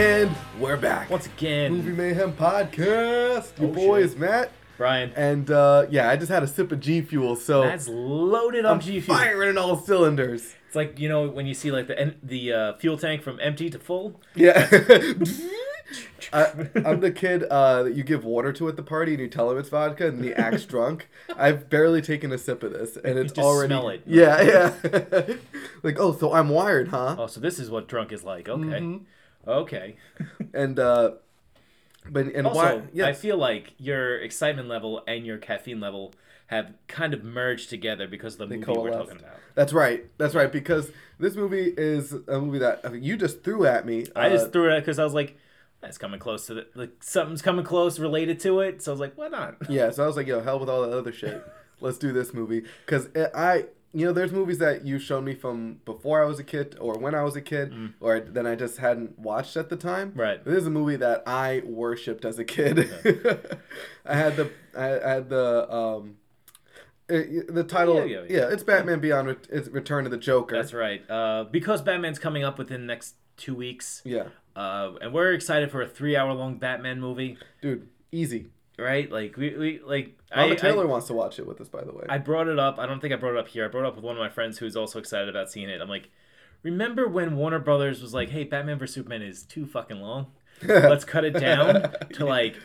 And we're back. Once again, Movie Mayhem Podcast. Your Oh, boy shit. is Matt. Brian, And uh, yeah, I just had a sip of G Fuel, so that's loaded up I'm G Fuel. firing in all cylinders. It's like you know when you see like the en- the uh, fuel tank from empty to full. Yeah. I, I'm the kid uh, that you give water to at the party and you tell him it's vodka and he acts drunk. I've barely taken a sip of this and it's just already. smell it. Yeah, yeah. like, oh, so I'm wired, huh? Oh, so this is what drunk is like. Okay, Mm-hmm. Okay. And, uh, but, and Also, why? I feel like your excitement level and your caffeine level have kind of merged together because of the movie we're talking about. That's right. That's right. Because this movie is a movie that uh, you just threw at me. I uh, just threw it because I was like, that's coming close to the like something's coming close related to it. So I was like, why not? Yeah, so I was like, yo, hell with all that other shit. Let's do this movie. Because I, you know, there's movies that you showed me from before I was a kid or when I was a kid or then I just hadn't watched at the time. Mm. Right. This is a movie that I worshipped as a kid. I had the, I had the, um, it- the title, Yeah, yeah, yeah, it's Batman Beyond. It's Return to the Joker. That's right. Uh, because Batman's coming up within the next two weeks, Yeah, uh, and we're excited for a three-hour-long Batman movie. dude, easy. Right? Like we, we like Mama I, Taylor I, wants to watch it with us, by the way. I brought it up. I don't think I brought it up here. I brought it up with one of my friends who's also excited about seeing it. I'm like, remember when Warner Brothers was like, "Hey, Batman vs Superman is too fucking long. Let's cut it down to like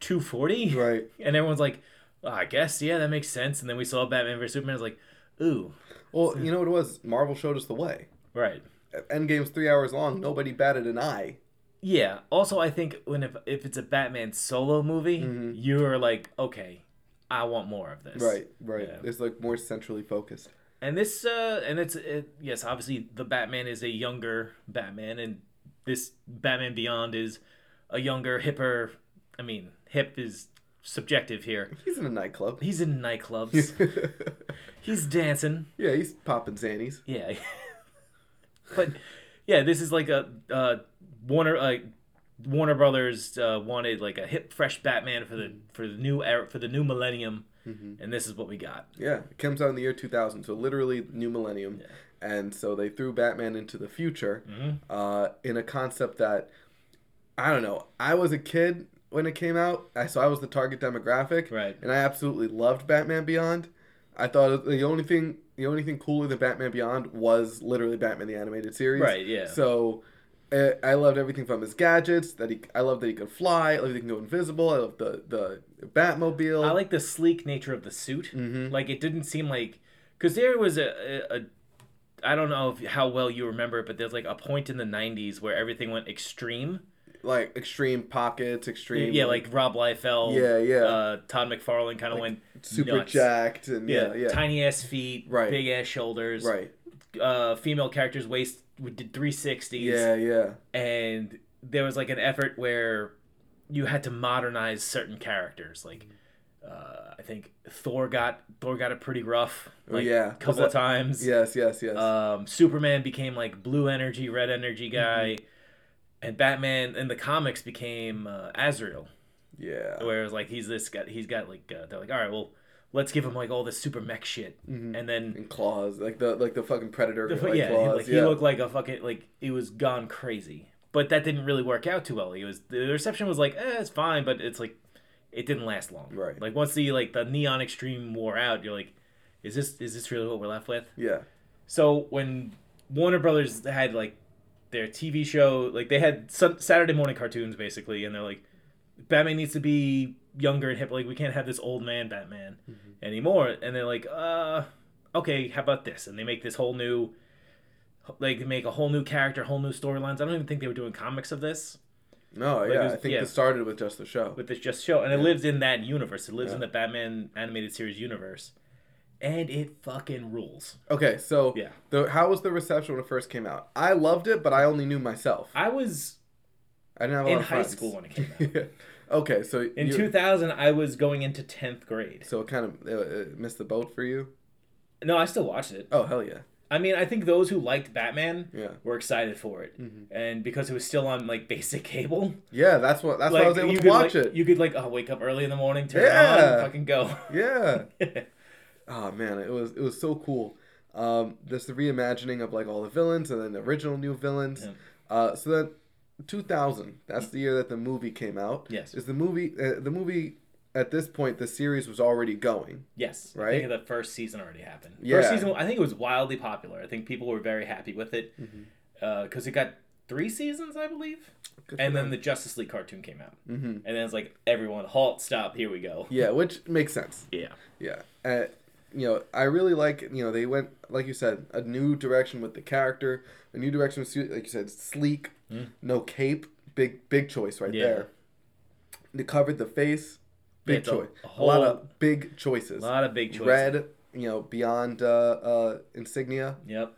240." right. And everyone's like, oh, "I guess yeah, that makes sense." And then we saw Batman vs Superman. I was like, "Ooh, Well, you know what it was? Marvel showed us the way. right." Endgame's three hours long. Nobody batted an eye. Yeah. Also, I think when if if it's a Batman solo movie, Mm-hmm. you're like, okay, I want more of this. Right, right. Yeah. It's like more centrally focused. And this, uh, and it's it, yes, obviously the Batman is a younger Batman, and this Batman Beyond is a younger, hipper. I mean, hip is subjective here. He's in a nightclub. He's in nightclubs. He's dancing. yeah, he's popping zannies. Yeah. but yeah, this is like a uh, Warner like Warner Brothers uh, wanted like a hip, fresh Batman for the for the new era for the new millennium, and this is what we got. Yeah, it comes out in the year 2000, so literally new millennium. And so they threw Batman into the future Mm-hmm. uh, in a concept that, I don't know, I was a kid when it came out, I, so I was the target demographic. Right. And I absolutely loved Batman Beyond. I thought the only thing the only thing cooler than Batman Beyond was literally Batman the animated series. Right, yeah. So I loved everything from his gadgets. That he, I love that he could fly. I love that he can go invisible. I love the the Batmobile. I like the sleek nature of the suit. Mm-hmm. Like it didn't seem like because there was a, a, a I don't know if, how well you remember it, but there's like a point in the '90s where everything went extreme. like extreme pockets, extreme. Yeah, like Rob Liefeld. Yeah, yeah. Uh, Todd McFarlane kind of went super nuts. jacked and Yeah, yeah, yeah. tiny ass feet, Right. big ass shoulders. Right. Uh, female characters waist we did 360s. Yeah, yeah. and there was like an effort where you had to modernize certain characters. Like, uh, I think Thor got Thor got it pretty rough. Like, Oh, yeah. a couple of times. Yes, yes, yes. Um, Superman became like blue energy, red energy guy, Mm-hmm. and Batman in the comics became uh, Azrael. yeah. Where it's like he's this guy. He's got like uh, they're like, all right, well, let's give him like all this super mech shit, and then And claws, like the like the fucking predator. the, like yeah, claws. like yeah. he looked like a fucking like he was gone crazy. But that didn't really work out too well. He was the reception was like, eh, it's fine, but it's like it didn't last long. Right. Like once the like the neon extreme wore out, you're like, is this is this really what we're left with? yeah. So when Warner Brothers had like their TV show, like they had sun- Saturday morning cartoons basically, and they're like, Batman needs to be younger and hip. Like we can't have this old man Batman anymore. And they're like, uh, okay, how about this? And they make this whole new, like they make a whole new character, whole new storylines. I don't even think they were doing comics of this No, yeah. there's- I think yeah. this started with just the show. with this just show, and it lives in that universe. It lives in the Batman animated series universe. and it fucking rules. Okay, so Yeah. the how was the reception when it first came out? I loved it, but I only knew myself. I was I didn't have a in lot of high friends. school when it came out. Okay, so In you, 2000, I was going into 10th grade. so it kind of uh, uh, missed the boat for you. No, I still watched it. Oh hell yeah, I mean, I think those who liked Batman yeah, were excited for it, Mm-hmm. and because it was still on like basic cable, yeah. That's what that's like why I was able you to could watch like, it. you could like oh wake up early in the morning, turn it on, and fucking go. Yeah. oh man, it was it was so cool. Um, there's the reimagining of like all the villains and then the original new villains. Yeah. Uh, so then 2000, that's the year that the movie came out. Yes. Is the movie uh, the movie at this point the series was already going. yes, I Right? think the first season already happened. Yeah. First season, I think it was wildly popular. I think people were very happy with it Mm-hmm. because it got three seasons, I believe, Good and then them. the Justice League cartoon came out, mm-hmm. and then it's like everyone halt, stop, here we go. Yeah, which makes sense. Yeah. Yeah. Uh, you know, I really like, you know, they went, like you said, a new direction with the character, a new direction with, like you said, sleek, no cape, big, big choice right. Yeah. there. They covered the face, big a- choice. a A, lot of big choices. A lot of big choices. Red, you know, beyond uh, uh, insignia, Yep.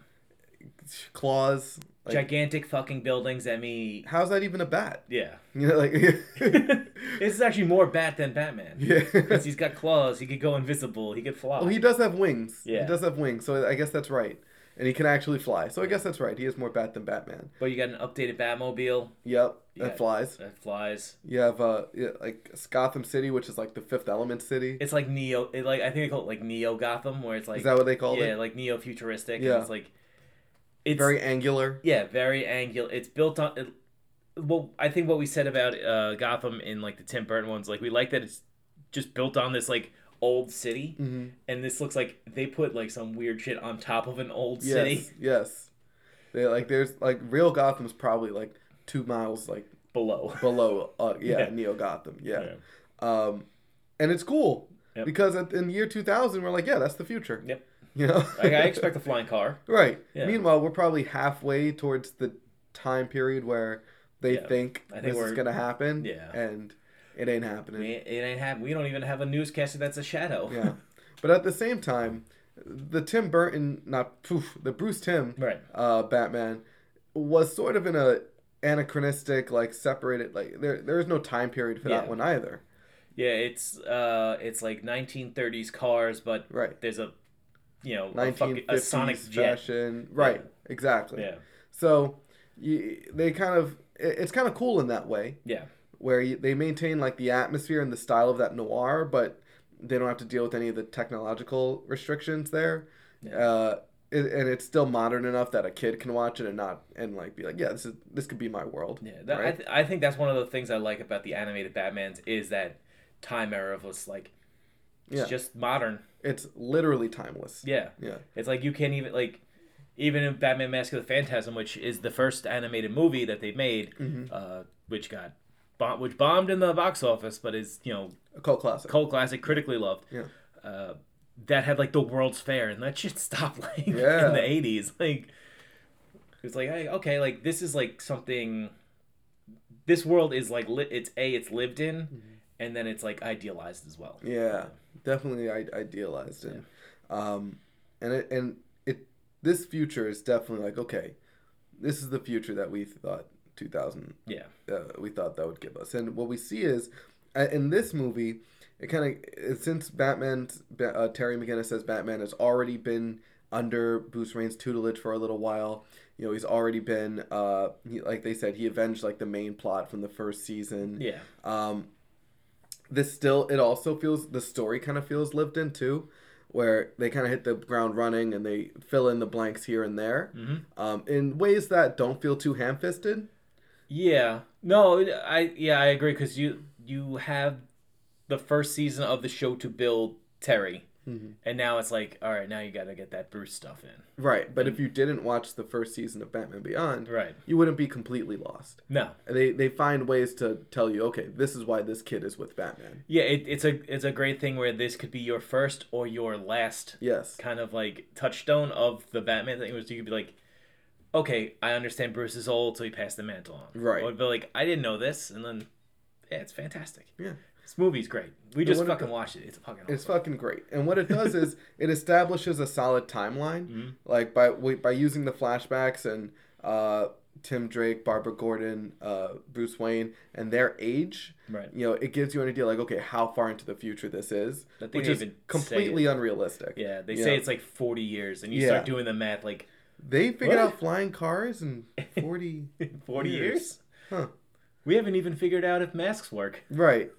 claws. Like, Gigantic fucking buildings that me. how's that even a bat? Yeah. You know, like, this is actually more Bat than Batman. yeah. Because he's got claws, he could go invisible, he could fly. Well, he does have wings. Yeah. He does have wings, so I guess that's right. And he can actually fly. So I guess that's right. He is more bat than Batman. But you got an updated Batmobile Yep, that flies. that flies. You have uh, yeah, like Gotham City, which is like the Fifth Element city. It's like Neo. It like I think they call it like Neo Gotham, where it's like is that what they call it? yeah, it? like neo futuristic. Yeah. And it's like it's Very angular. yeah, very angular. It's built on. It, well, I think what we said about uh, Gotham in like the Tim Burton ones, like we like that it's just built on this like old city, hmm and this looks like they put like some weird shit on top of an old Yes, city yes. They like there's like real Gotham's probably like two miles like below. below. Uh, yeah, Yeah. Neo Gotham. Yeah. Um, and it's cool Yep. because at, in the year 2000 we're like, yeah, that's the future. Yep. You know. Like I expect a flying car. Right. Yeah. Meanwhile, we're probably halfway towards the time period where they Yeah. think, think this is gonna happen. Yeah. And it ain't happening. We, it ain't happen. We don't even have a newscaster that's a shadow. yeah. But at the same time, the Tim Burton, not poof, the Bruce Timm, Right. uh, Batman, was sort of in a anachronistic, like separated, like there there is no time period for that one either. Yeah, it's uh, it's like 1930s cars, but Right. there's a, you know, a, fucking, a Sonic jet. fashion. Right. Exactly. Yeah. So, you, they kind of it- it's kind of cool in that way. Yeah. Where they maintain like the atmosphere and the style of that noir, but they don't have to deal with any of the technological restrictions there. Yeah. Uh, it, and it's still modern enough that a kid can watch it and not and like be like, yeah, this is this could be my world. Yeah, that, I, th- I think that's one of the things I like about the animated Batmans is that time era of us like it's Yeah. just modern. It's literally timeless. Yeah, Yeah. it's like you can't even like even in Batman: Mask of the Phantasm, which is the first animated movie that they made, Mm-hmm. uh, which got bomb- which bombed in the box office, but is you know A cult classic. cult classic, critically loved. Yeah. Uh, that had like the World's Fair, and that shit stopped like Yeah. in the eighties. Like it's like hey, okay, like this is like something. This world is like li- it's a it's lived in, and then it's like idealized as well. Yeah, definitely I- idealized it. Um, and it and it this future is definitely like okay, this is the future that we thought 2000 Yeah, uh, we thought that would give us. And what we see is uh, in this movie, it kind of since Batman, uh, Terry McGinnis says Batman has already been under Bruce Wayne's tutelage for a little while. You know, he's already been, uh, he, like they said, he avenged like the main plot from the first season. yeah, Um, this still, it also feels the story kind of feels lived in too, where they kind of hit the ground running and they fill in the blanks here and there, Mhm. um, in ways that don't feel too ham-fisted. Yeah. No, I yeah I agree because you you have the first season of the show to build Terry, Mm-hmm. and now it's like all right, now you got to get that Bruce stuff in. Right, but if you didn't watch the first season of Batman Beyond, Right. you wouldn't be completely lost. No. They they find ways to tell you, okay, this is why this kid is with Batman. Yeah, it, it's a it's a great thing where this could be your first or your last Yes. kind of like touchstone of the Batman thing. Was you could be like, okay, I understand Bruce is old, so he passed the mantle on. Right. But, like, I didn't know this, and then yeah, it's fantastic. Yeah. This movie's great. We just it fucking watched it. It's fucking. It's fucking great. And what it does is it establishes a solid timeline, Mhm. like by by using the flashbacks and uh, Tim Drake, Barbara Gordon, uh, Bruce Wayne, and their age. Right. You know, it gives you an idea, like, okay, how far into the future this is, which is even completely unrealistic. Yeah, they say it's like 40 years, and you Yeah. start doing the math like They figured What? out flying cars in forty. 40 Years. years. Huh. We haven't even figured out if masks work, Right.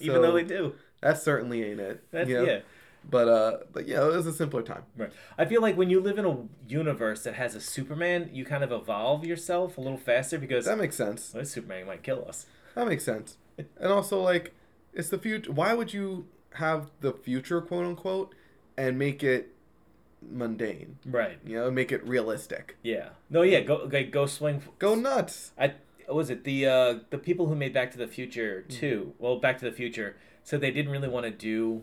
even So, though they do. that certainly ain't it. That's you know? yeah. But uh, but yeah, it was a simpler time. Right. I feel like when you live in a universe that has a Superman, you kind of evolve yourself a little faster because That makes sense. well, this Superman might kill us. That makes sense. And also, like, it's the future. Why would you have the future, quote unquote, and make it mundane? Right. You know, make it realistic. Yeah. No. Yeah. Go. Like, go swing. Go nuts. I what was it the uh the people who made Back to the Future Mm-hmm. two. Well, Back to the Future so they didn't really want to do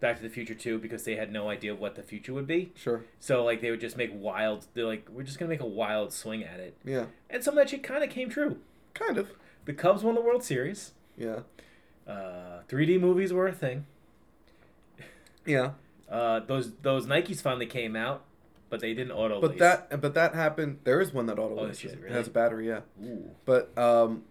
Back to the Future two because they had no idea what the future would be. Sure. So like they would just make wild. They're like, we're just gonna make a wild swing at it, Yeah. and some of that shit kind of came true. Kind of. The Cubs won the World Series. Yeah. Uh, 3D movies were a thing. Yeah. Uh, those those Nikes finally came out, but they didn't auto. But that but that happened. There is one that auto Oh, shit, It has a battery. Yeah. Ooh, But um,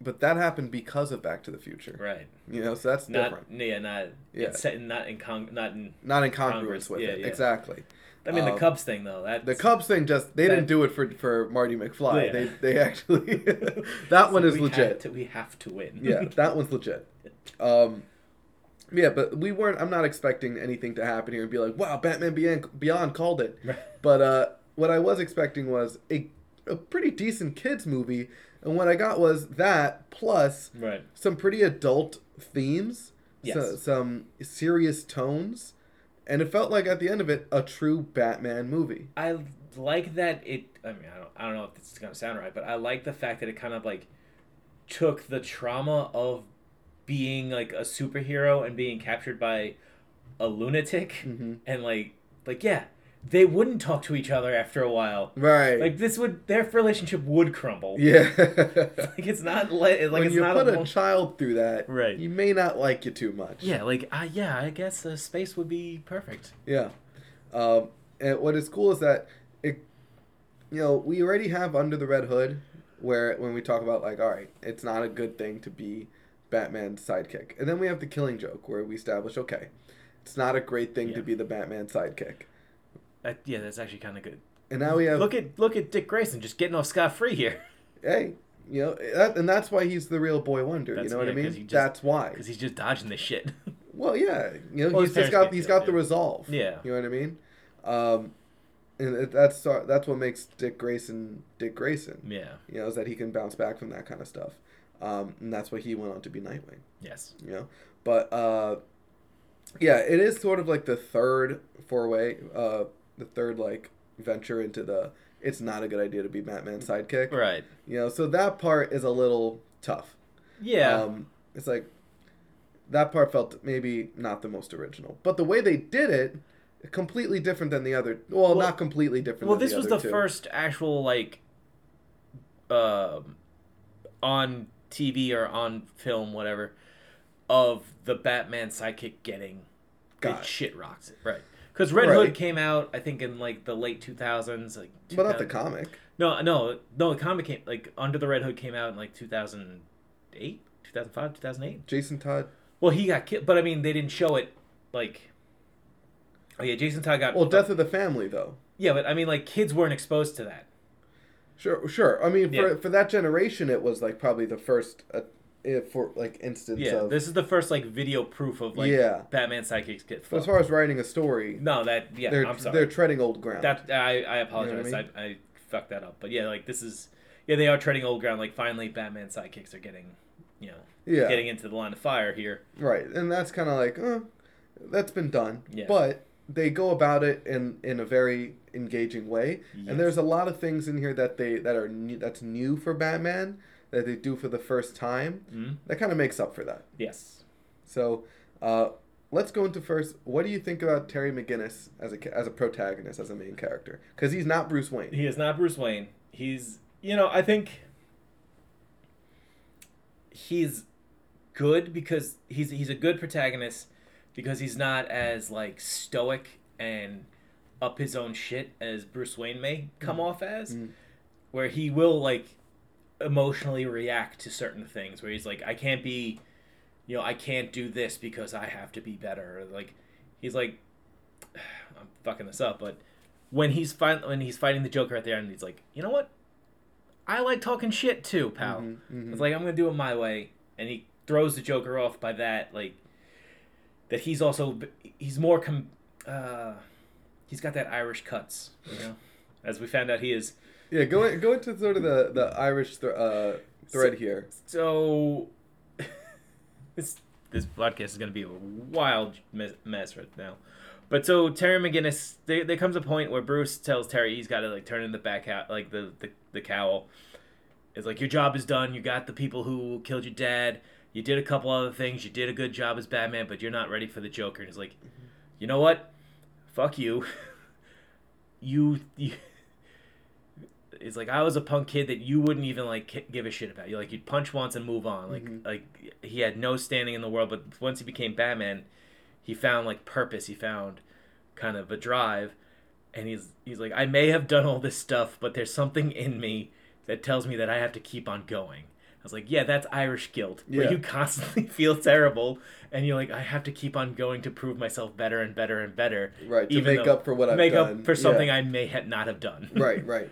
but that happened because of Back to the Future. right. You know, so that's Not different. yeah, not Yeah. Set, not in con, not in. Not in congruence with yeah, it. yeah. Exactly. I mean, the Um, Cubs thing though. That The Cubs thing just they That- didn't do it for for Marty McFly. Yeah. They they actually that one is we legit. To, we have to win. yeah, that one's legit. Um, yeah, but we weren't. I'm not expecting anything to happen here and be like, "Wow, Batman Beyond, Beyond called it." Right. But uh, what I was expecting was a a pretty decent kids movie, and what I got was that plus right. some pretty adult themes, Yes. so, some serious tones, and it felt like at the end of it a true Batman movie. I like that it. I mean, I don't. I don't know if this is gonna sound right, but I like the fact that it kind of like took the trauma of being like a superhero and being captured by a lunatic, Mhm. and like, like yeah, they wouldn't talk to each other after a while. Right. Like this would their relationship would crumble. yeah. Like it's not le- like when it's you not put a, a child through that, Right. you may not like you too much. yeah like uh, yeah I guess uh, space would be perfect. Yeah. Um, and what is cool is that it, you know, we already have Under the Red Hood, where when we talk about like, all right, it's not a good thing to be Batman's sidekick, and then we have the Killing Joke, where we establish, okay, it's not a great thing to be the Batman sidekick, That, yeah, that's actually kind of good. and now we have, Look at look at Dick Grayson just getting off scot free here hey, you know, that, and that's why he's the real boy wonder. That's- you know what I mean? just- that's why. because he's just dodging this shit. Well, yeah, you know, Well, he's just got he's got the yeah. resolve. Yeah. you know what I mean. Um, and it, that's uh, that's what makes Dick Grayson Dick Grayson. yeah. You know, is that he can bounce back from that kind of stuff, um, and that's why he went on to be Nightwing. Yes. You know, but uh, yeah, it is sort of like the third four way, uh, the third like venture into the. It's not a good idea to be Batman's sidekick. Right. You know, so that part is a little tough. Yeah. Um, it's like that part felt maybe not the most original, but the way they did it, completely different than the other. Well, Well- not completely different. well, this was other the two. first actual like, um, on TV or on film, whatever, of the Batman sidekick getting Got it it. shit rocks it. Right. Because Red Right. Hood came out, I think, in like the late two thousands, like. but not the comic. No, no, no. The comic came like Under the Red Hood came out in like two thousand eight, two thousand five, two thousand eight. Jason Todd. Well, he got killed, but I mean, they didn't show it like. Oh yeah, Jason Todd got. Well, Death of the Family though. Yeah, but I mean, like kids weren't exposed to that. Sure, sure. I mean, for Yeah. for that generation, it was like probably the first, uh, for like instance Yeah, of. this is the first like video proof of like Yeah. Batman sidekicks get. But as far as writing a story, no, that yeah, they're I'm sorry. they're treading old ground. That I I apologize. I I, mean? I fucked that up. But yeah, like this is yeah they are treading old ground. Like finally, Batman sidekicks are getting, you know, yeah, getting into the line of fire here. right, and that's kind of like, uh, that's been done. Yeah. But they go about it in in a very engaging way, Yes. and there's a lot of things in here that they that are new, that's new for Batman that they do for the first time. hmm That kind of makes up for that. Yes. So, uh, let's go into first. What do you think about Terry McGinnis as a as a protagonist, as a main character? Because he's not Bruce Wayne. He is not Bruce Wayne. He's, you know, I think he's good because he's he's a good protagonist because he's not as like stoic and up his own shit as Bruce Wayne may come off as, Mm. where he will like emotionally react to certain things. Where he's like, I can't be, you know, I can't do this because I have to be better. Like, he's like, I'm fucking this up, but when he's fin- when he's fighting the Joker at the end, he's like, you know what? I like talking shit too, pal. Mhm, mhm. It's like I'm gonna do it my way, and he throws the Joker off by that. Like that, he's also he's more com. Uh, he's got that Irish cuts, you know. As we found out, he is. Yeah, go go into sort of the the Irish th- uh, thread here. So this this podcast is gonna be a wild mes- mess right now. But so Terry McGinnis, there, there comes a point where Bruce tells Terry he's got to like turn in the back out, like the, the the cowl. It's like your job is done. You got the people who killed your dad. You did a couple other things. You did a good job as Batman, but you're not ready for the Joker. And he's like, you know what? Fuck you. you, you it's like I was a punk kid that you wouldn't even like give a shit about. You like you'd punch once and move on. Like Mhm. like he had no standing in the world. But once he became Batman, he found like purpose. He found kind of a drive, and he's he's like I may have done all this stuff, but there's something in me that tells me that I have to keep on going. I was like, yeah, that's Irish guilt, where Yeah. you constantly feel terrible, and you're like, I have to keep on going to prove myself better and better and better, Right, to make up for what I've make done. up for something Yeah. I may ha- not have done. right, right.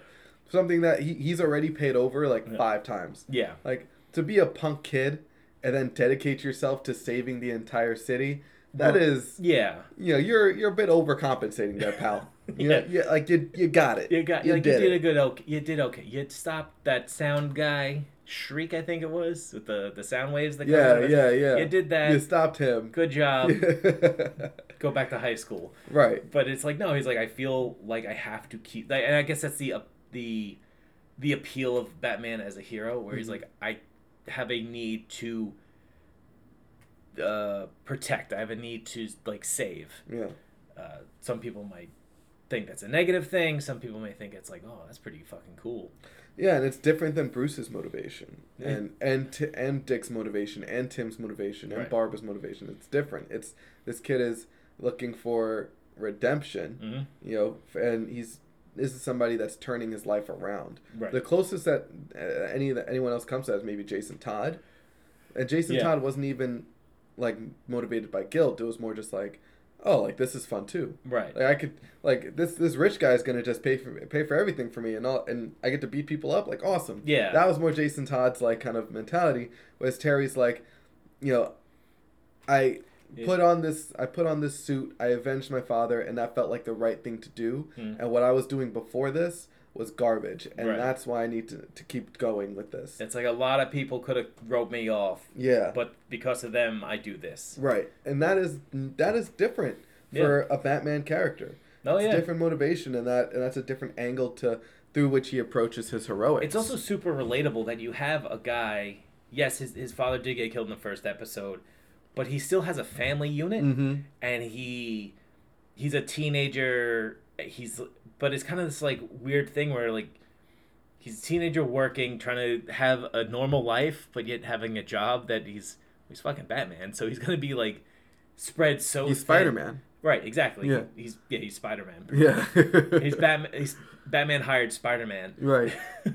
Something that he, he's already paid over like Yeah. five times. yeah. Like to be a punk kid and then dedicate yourself to saving the entire city. That Well, is, Yeah. you know, you're you're a bit overcompensating there, pal. You know, Yeah. yeah, like you you got it. You got you like did you did a good okay. You did okay. You stopped that sound guy shriek. I think it was with the the sound waves that. Yeah, of yeah, yeah. You did that. You stopped him. Good job. Go back to high school. right. But it's like no. He's like I feel like I have to keep. Like, and I guess that's the uh, the the appeal of Batman as a hero, where he's Mhm. like I have a need to uh, protect. I have a need to like save. Yeah. Uh, some people might think that's a negative thing. Some people may think it's like, oh, that's pretty fucking cool. Yeah, and it's different than Bruce's motivation, Yeah. and and T- and Dick's motivation, and Tim's motivation, and Right. Barbara's motivation. It's different. It's this kid is looking for redemption, Mm-hmm. you know, and he's this is somebody that's turning his life around. Right. The closest that uh, any that anyone else comes to that is maybe Jason Todd, and Jason Yeah. Todd wasn't even like motivated by guilt. It was more just like, oh, like this is fun too. right. Like I could like this this rich guy's gonna just pay for pay for everything for me and all and I get to beat people up like awesome. Yeah. That was more Jason Todd's like kind of mentality. Whereas Terry's like, you know, I Yeah. put on this I put on this suit, I avenged my father, and that felt like the right thing to do. Mm. And what I was doing before this was garbage. And Right. that's why I need to, to keep going with this. It's like a lot of people could have wrote me off, yeah. but because of them, I do this. Right. And that is that is different for a Batman character. Oh it's yeah. different motivation and that and that's a different angle to through which he approaches his heroics. It's also super relatable that you have a guy. Yes, his his father did get killed in the first episode, but he still has a family unit, mm-hmm. and he he's a teenager. He's but it's kind of this like weird thing where like he's a teenager working, trying to have a normal life, but yet having a job that he's he's fucking Batman, so he's gonna be like spread so He's. Spider Man. Right, exactly. Yeah. He's yeah, he's Spider Man. Yeah. He's Batman. He's Batman hired Spider Man. Right.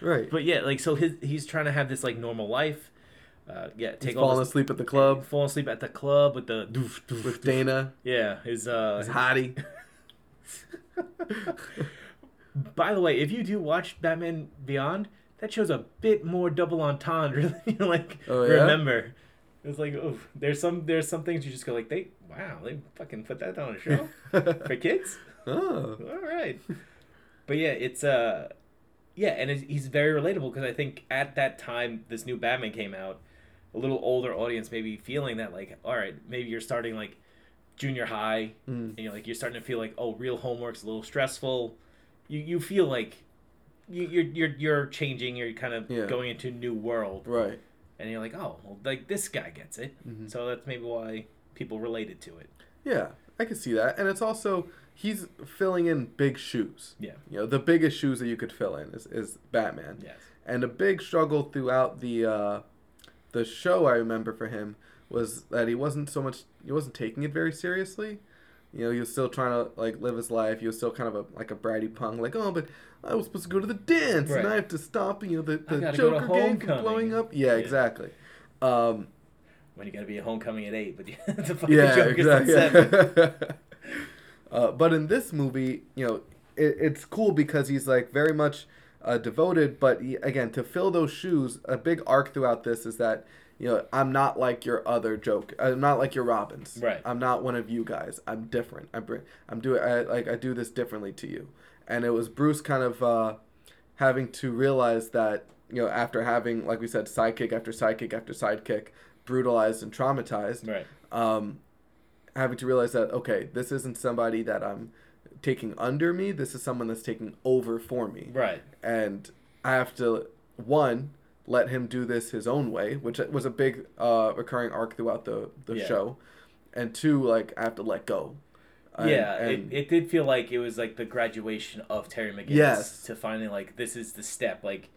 Right. But yeah, like so his he's trying to have this like normal life. Uh, yeah, He's take all falling this, asleep at the club falling asleep at the club with the doof, doof, with doof. Dana. Yeah, his uh. His hottie. By the way, if you do watch Batman Beyond, that shows a bit more double entendre than you like Oh, yeah? remember. It's like, oh, there's some there's some things you just go like, they wow, they fucking put that on a show for kids. oh. All right. But yeah, it's uh yeah, and it's, he's very relatable because I think at that time this new Batman came out, a little older audience maybe feeling that like, all right, maybe you're starting like junior high, Mm. and you're like you're starting to feel like, oh, real homework's a little stressful. You you feel like you, you're you're you're changing. You're kind of Yeah. going into a new world, Right. and you're like, oh, well, like this guy gets it. Mhm. So that's maybe why people related to it. Yeah, I can see that. And it's also he's filling in big shoes. Yeah. You know, the biggest shoes that you could fill in is, is Batman. Yes. And a big struggle throughout the uh, the show I remember for him was that he wasn't so much he wasn't taking it very seriously. You know, he was still trying to like live his life. He was still kind of a like a bratty punk, like oh, but I was supposed to go to the dance and I have to stop you know the, the Joker gang from blowing up. Yeah, Yeah. exactly. Um, when you gotta be at homecoming at eight, but the fucking yeah, joke is at seven. exactly. uh, but in this movie, you know, it, it's cool because he's like very much uh, devoted. But he, again, to fill those shoes, a big arc throughout this is that you know I'm not like your other joke. I'm not like your Robins. Right. I'm not one of you guys. I'm different. I'm br- I'm doing I, like I do this differently to you. And it was Bruce kind of uh, having to realize that you know after having like we said sidekick after sidekick after sidekick brutalized and traumatized Right. um, having to realize that okay, this isn't somebody that I'm taking under me. This is someone that's taking over for me, Right. and I have to one let him do this his own way, which was a big uh, recurring arc throughout the the Yeah. show, and two like I have to let go. And- yeah, and- it, it did feel like it was like the graduation of Terry McGinnis Yes. to finally like this is the step like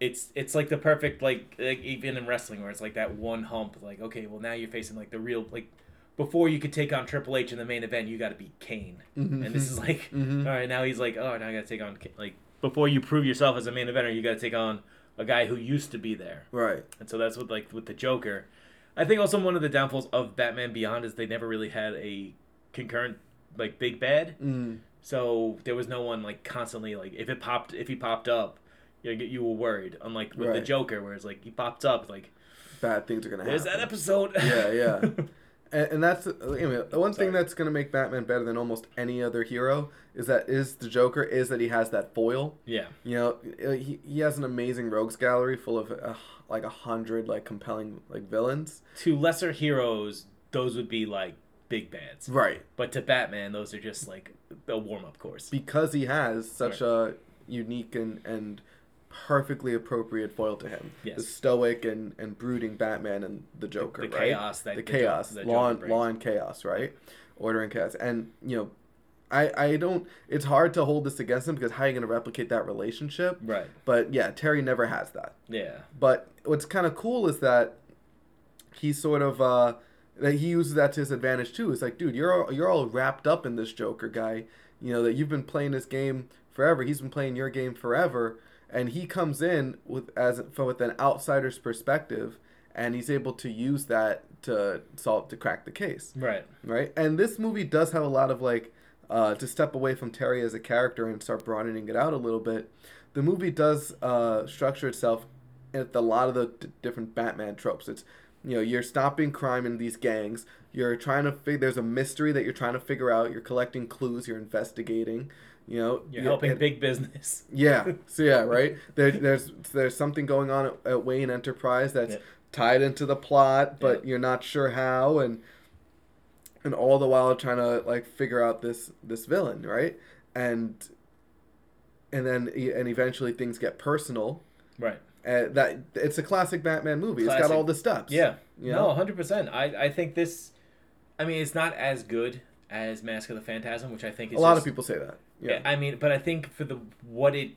it's it's like the perfect like, like even in wrestling where it's like that one hump like okay well now you're facing like the real like before you could take on Triple H in the main event you got to be Kane Mhm. and this is like Mhm. all right now he's like oh now I got to take on Ka- like before you prove yourself as a main eventer you got to take on a guy who used to be there right. and so that's what like with the Joker. I think also one of the downfalls of Batman Beyond is they never really had a concurrent like big bad. Mm. So there was no one like constantly like if it popped if he popped up, you know, you were worried. Unlike with the Joker, where it's like he popped up like Bad things are gonna there's happen. There's that episode. Yeah, yeah. And, and that's mean, the one thing that's gonna make Batman better than almost any other hero is that is the Joker is that he has that foil. yeah. You know, uh, he, he has an amazing rogues gallery full of uh, like a hundred like compelling like villains. To lesser heroes, those would be like big bads. Right. But to Batman, those are just like a warm up course. Because he has such a unique and and perfectly appropriate foil to him. Yes. The stoic and, and brooding Batman and the Joker, the right? chaos that the the Jo- chaos, that law and law and chaos, right? Order and chaos, and you know, I I don't. It's hard to hold this against him because how are you going to replicate that relationship? Right. But yeah, Terry never has that. Yeah. But what's kind of cool is that he sort of uh that he uses that to his advantage too. It's like, dude, you're all, you're all wrapped up in this Joker guy. You know that you've been playing this game forever. He's been playing your game forever, and he comes in with as from with an outsider's perspective, and he's able to use that to solve to crack the case Right. right? And this movie does have a lot of like uh, to step away from Terry as a character and start broadening it out a little bit. The movie does uh, structure itself at a lot of the d- different Batman tropes. It's you know you're stopping crime in these gangs. You're trying to figure. There's a mystery that you're trying to figure out. You're collecting clues. You're investigating. You know, You're helping and- big business. yeah. So yeah, right. There, there's there's something going on at, at Wayne Enterprise that's Yeah. tied into the plot, but Yeah. you're not sure how, and and all the while trying to like figure out this this villain, right? And and then and eventually things get personal. Right. Uh, that it's a classic Batman movie. It's got all the steps. Yeah. You no, know? hundred percent. I I think this. I mean, it's not as good as Mask of the Phantasm, which I think is a lot just- of people say that. Yeah. I mean, but I think for the what it,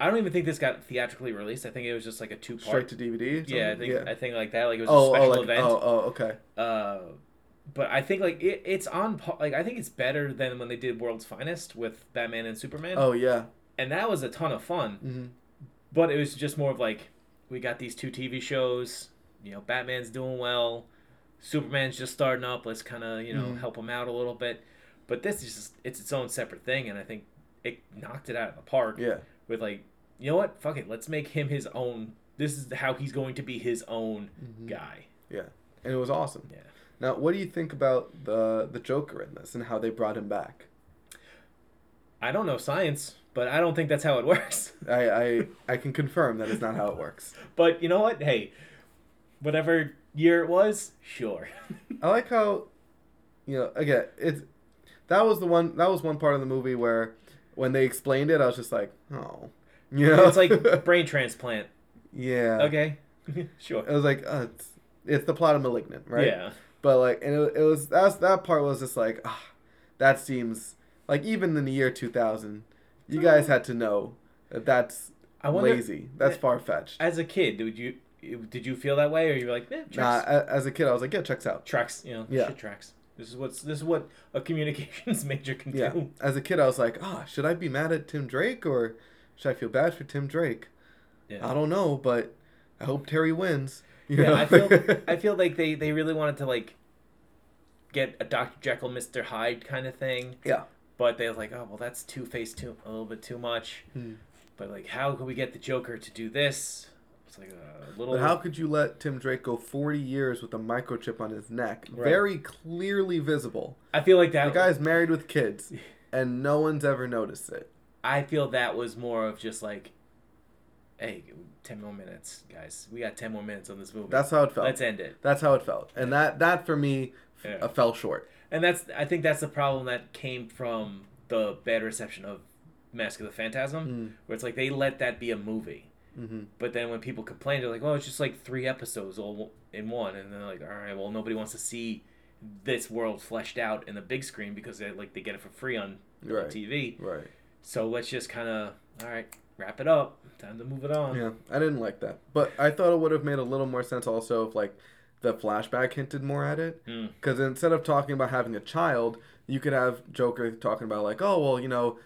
I don't even think this got theatrically released. I think it was just like a two part Straight to DVD. Yeah, I think I think like that. Like it was oh, a special oh, like, event. oh, oh, okay. Uh, but I think like it, it's on. Like I think it's better than when they did World's Finest with Batman and Superman. Oh yeah. and that was a ton of fun. hmm But it was just more of like we got these two TV shows. You know, Batman's doing well, Superman's just starting up. Let's kind of you know Mhm. help him out a little bit. But this is just it's its own separate thing, and I think it knocked it out of the park Yeah. with like you know what, fuck it, let's make him his own. This is how he's going to be his own Mhm. guy. Yeah. And it was awesome. Yeah. Now, what do you think about the the Joker in this and how they brought him back? I don't know science, but I don't think that's how it works. I I, I can confirm that is not how it works. but you know what? Hey, whatever year it was, sure. I like how, you know, again, it's that was the one that was one part of the movie where when they explained it, I was just like, oh, you know, it's like brain transplant. yeah, Okay, sure. It was like uh, it's, it's the plot of *Malignant*, right? Yeah. But like, and it, it was that's that part was just like, ah, that seems like even in the year 2000, you guys had to know that that's I wonder, lazy. That's far fetched. As a kid, would you did you feel that way, or you were like, eh, Nah, as a kid, I was like, yeah, checks out. tracks, you know, Yeah. shit tracks. This is what's this is what a communications major can Yeah. do. As a kid, I was like, ah, should I be mad at Tim Drake or should I feel bad for Tim Drake? Yeah. I don't know, but I hope Terry wins. You Yeah? I feel I feel like they they really wanted to like get a Dr. Jekyll, Mr. Hyde kind of thing, yeah. But they was like, oh well, that's Two Face too a little bit too much. Hmm. But like, how can we get the Joker to do this? It's like a little. But how could you let Tim Drake go 40 years with a microchip on his neck? Right. Very clearly visible. I feel like that. The guy's married with kids, and no one's ever noticed it. I feel that was more of just like, hey, ten more minutes, guys. We got ten more minutes on this movie. That's how it felt. Let's end it. That's how it felt. And that, that for me, Yeah. uh, fell short. And that's I think that's the problem that came from the bad reception of Mask of the Phantasm, Mm. where it's like they let that be a movie. hmm But then when people complain, they're like, "Oh, it's just like three episodes all in one," and they're like, "All right, well, nobody wants to see this world fleshed out in the big screen because they like they get it for free on, on Right. TV. Right. So let's just kind of, all right, wrap it up. Time to move it on." Yeah, I didn't like that. But I thought it would have made a little more sense also if, like, the flashback hinted more at it. Mm. Because instead of talking about having a child, you could have Joker talking about, like, oh, well, you know,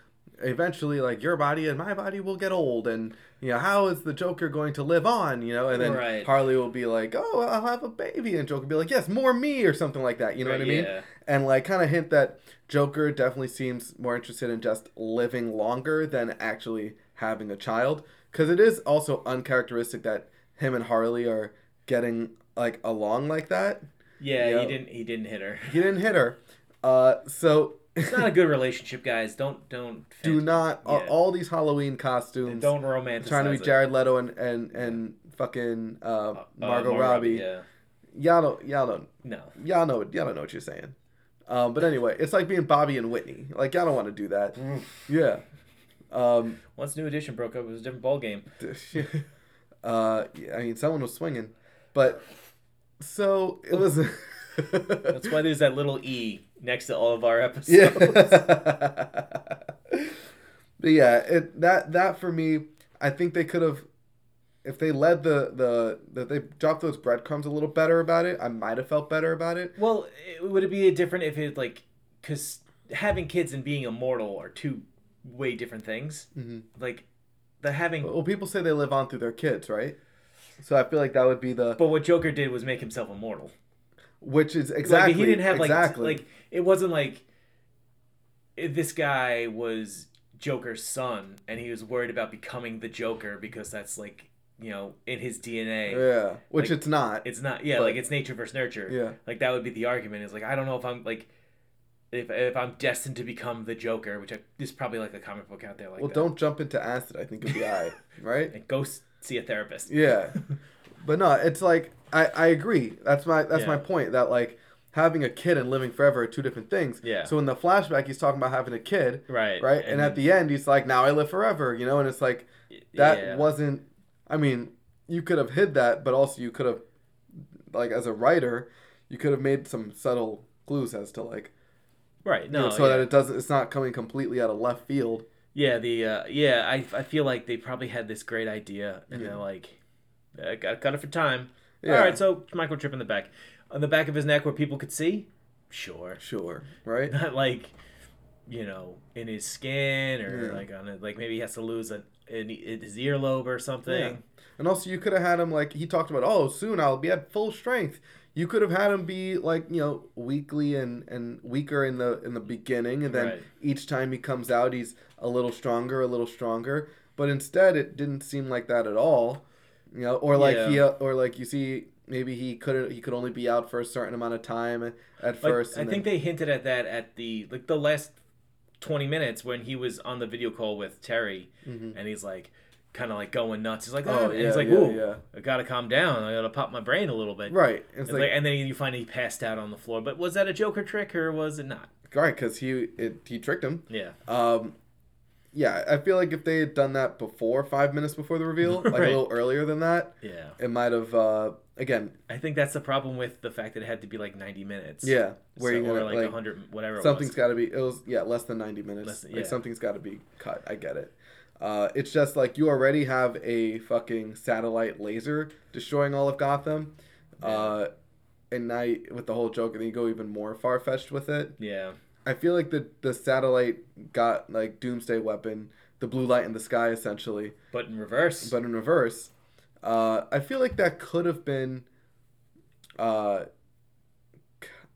eventually, like, your body and my body will get old. And, you know, how is the Joker going to live on, you know? And then Right. Harley will be like, oh, I'll have a baby. And Joker will be like, yes, more me or something like that. You know Right, what I mean? yeah. and like kind of hint that Joker definitely seems more interested in just living longer than actually having a child because it is also uncharacteristic that him and Harley are getting like along like that. Yeah, he didn't. He didn't hit her. He didn't hit her, uh, so It's not a good relationship, guys. Don't don't do not all- Yeah. all these Halloween costumes. don't romanticize trying to be. Jared Leto and and and fucking uh, Uh, uh, Margot Robbie. Yeah. Y'all don't y'all don't No. y'all know y'all don't know what you're saying. Um, but anyway, it's like being Bobby and Whitney. Like y'all don't want to do that. Yeah. Um, Once New Edition broke up, it was a different ball game. uh, yeah, I mean, someone was swinging, but so it was. That's why there's that little E next to all of our episodes. yeah. but yeah, it that that for me, I think they could have, if they led the the that they dropped those breadcrumbs a little better about it. I might have felt better about it. Well, it, would it be different if it like, because having kids and being immortal are two way different things. Mhm. Like, the having. Well, people say they live on through their kids, right? So I feel like that would be the But what Joker did was make himself immortal. which is exactly Like, he didn't have like exactly like it wasn't like this guy was Joker's son and he was worried about becoming the Joker because that's like you know in his DNA. yeah, which like, it's not. It's not yeah, But- like it's nature versus nurture. Yeah. Like that would be the argument. Is like I don't know if I'm like if if I'm destined to become the Joker, which I, there's probably like a comic book out there like well, that. don't jump into acid. I think it'd be I, right? And go s- see a therapist. Yeah, but no, it's like I I agree. That's my that's my point. That like having a kid and living forever are two different things. Yeah. So in the flashback, he's talking about having a kid, Right. right? And, at the end, he's like, "Now I live forever," you know. And it's like that yeah. wasn't. I mean, you could have hid that, but also you could have, like, as a writer, you could have made some subtle clues as to like, right. you No. know, so yeah. that it doesn't. It's not coming completely out of left field. Yeah, the uh, yeah, I, I feel like they probably had this great idea, and Yeah. they're like, uh, got got it for time. Yeah. All right, so microchip in the back, on the back of his neck where people could see. Sure, Sure, right? not like, you know, in his skin or Yeah. like on it, like maybe he has to lose an, an his earlobe or something. And also, you could have had him like he talked about. Oh, soon I'll be at full strength. You could have had him be like you know weakly and and weaker in the in the beginning, and then Right. each time he comes out, he's a little stronger, a little stronger. But instead, it didn't seem like that at all. You know, or like he, Yeah. uh, or like you see, maybe he couldn't. He could only be out for a certain amount of time at Like, first. I think then- they hinted at that at the like the last twenty minutes when he was on the video call with Terry, Mhm. and he's like, kind of like going nuts. He's like, Oh, oh, and yeah, he's like, yeah, ooh, yeah. I gotta calm down. I gotta pop my brain a little bit. right. It's It's like, like, and then you find he passed out on the floor. But was that a Joker trick or was it not? right because he it, he tricked him. Yeah. Um, yeah, I feel like if they had done that before five minutes before the reveal, like Right. a little earlier than that, Yeah. it might have. Uh, again, I think that's the problem with the fact that it had to be like 90 minutes. yeah, where So- you're or like, like, 100, whatever. Something's got to be. It was yeah, less than ninety minutes. Than- Like something's got to be cut. I get it. Uh, it's just like you already have a fucking satellite laser destroying all of Gotham. Uh, and now with the whole joke, and then you go even more far fetched with it. Yeah. I feel like the the satellite got like doomsday weapon, the blue light in the sky essentially, But in reverse. but in reverse. Uh, I feel like that could have been. Uh,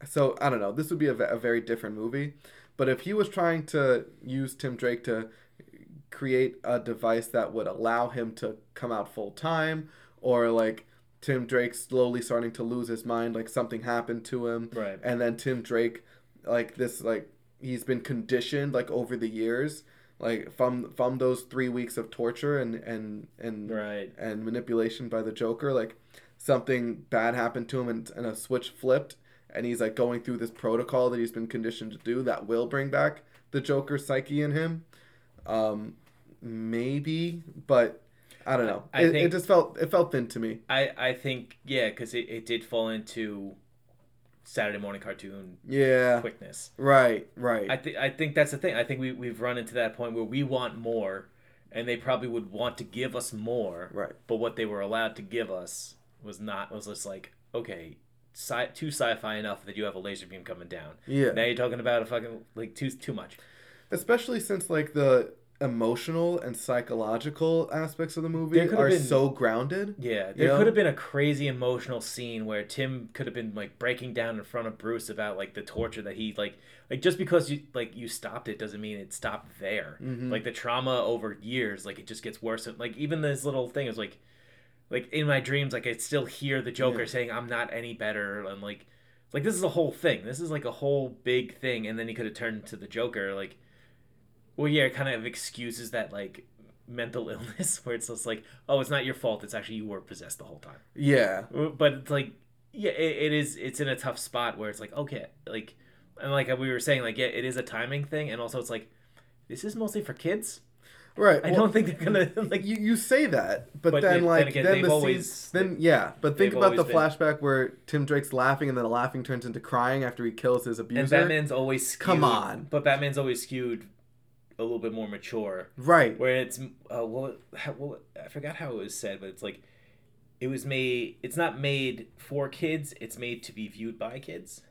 so I don't know. This would be a, a very different movie, but if he was trying to use Tim Drake to create a device that would allow him to come out full time, or like Tim Drake slowly starting to lose his mind, like something happened to him, Right. and then Tim Drake, like this, like he's been conditioned like over the years, like from from those three weeks of torture and and and Right. and manipulation by the Joker, like something bad happened to him and, and a switch flipped, and he's like going through this protocol that he's been conditioned to do that will bring back the Joker's psyche in him. Um, maybe, but I don't know. I it, it think- just felt it felt thin to me. I, I think, yeah, because it, it did fall into Saturday morning cartoon Yeah, quickness. right, right. I think I think that's the thing. I think we we've run into that point where we want more, and they probably would want to give us more. Right. But what they were allowed to give us was not was just like okay, sci too sci-fi enough that you have a laser beam coming down. Yeah. Now you're talking about a fucking like too too much. especially since like the emotional and psychological aspects of the movie are been- so grounded. Yeah, there know? could have been a crazy emotional scene where Tim could have been like breaking down in front of Bruce about like the torture that he like like just because you like you stopped it doesn't mean it stopped there. Mhm. Like the trauma over years, like it just gets worse. And, Like even this little thing is like like in my dreams, like I still hear the Joker Yeah. saying I'm not any better and like like this is a whole thing. This is like a whole big thing, and then he could have turned to the Joker like well yeah, it kind of excuses that like mental illness where it's just like oh it's not your fault it's actually you were possessed the whole time Yeah, but it's like yeah it, it is it's in a tough spot where it's like okay like and like we were saying like yeah it is a timing thing and also it's like this is mostly for kids right. i Well, don't think they're gonna like you you say that, but, But then then- like then again, then the always- scene, then yeah, but think about the been- flashback where Tim Drake's laughing and then the laughing turns into crying after he kills his abuser. and batman's always skewed, Come on. but batman's always skewed a little bit more mature right. where it's uh, what, how, what I forgot how it was said, but it's like it was made. It's not made for kids. It's made to be viewed by kids.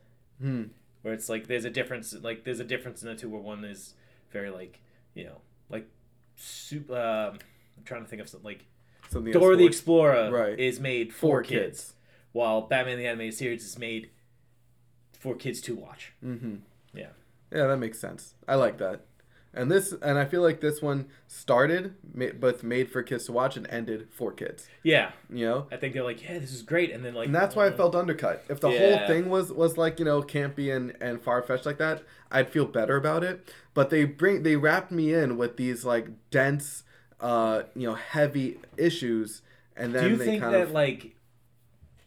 Hmm. Where it's like there's a difference. Like there's a difference in the two. Where one is very like you know like super. Um, I'm trying to think of something like Something Dora the Explorer Right. is made for, for kids, kids. while Batman the Animated Series is made for kids to watch. Mm-hmm. Yeah. Yeah, that makes sense. I like that. And this, and I feel like this one started, ma- but made for kids to watch, and ended for kids. Yeah, You know, I think they're like, yeah, this is great, and then like, and that's why I felt undercut. If the whole thing was was like you know campy and and far fetched like that, I'd feel better about it. But they bring they wrapped me in with these like dense, uh, you know, heavy issues, and then Do you think that of like,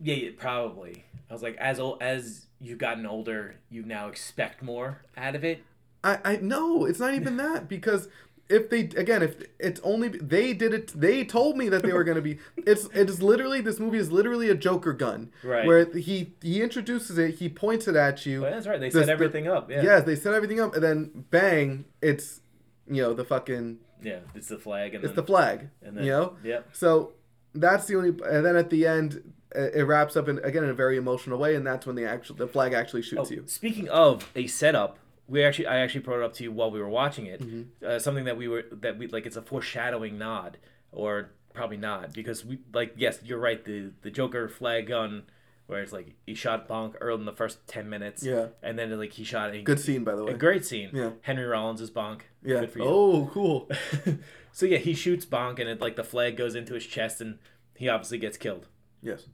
yeah, yeah, probably. I was like, as old as you've gotten older, you now expect more out of it. I I no, it's not even that because. If they again, if it's only they did it, they told me that they were gonna be. It's it is literally this movie is literally a Joker gun, Right. Where he he introduces it, he points it at you. Oh, but that's right. They The- set the- everything up. Yeah. Yes, they set everything up, and then bang, it's you know the fucking Yeah. It's the flag, and it's then, the flag. and then you know, yeah so that's the only. And then at the end, it wraps up in again in a very emotional way, and that's when the actual the flag actually Oh, shoots you. speaking of a setup, we actually I actually brought it up to you while we were watching it. Mm-hmm. Uh, something that we were that we like it's a foreshadowing nod, or probably not because we like yes you're right the the Joker flag gun. Where it's like he shot Bonk early in the first ten minutes, Yeah. and then like he shot a Good scene, by the way. A great scene. Yeah. Henry Rollins is Bonk. yeah. Good for you. Oh, cool. so yeah, he shoots Bonk, and it like the flag goes into his chest, and he obviously gets killed. yes.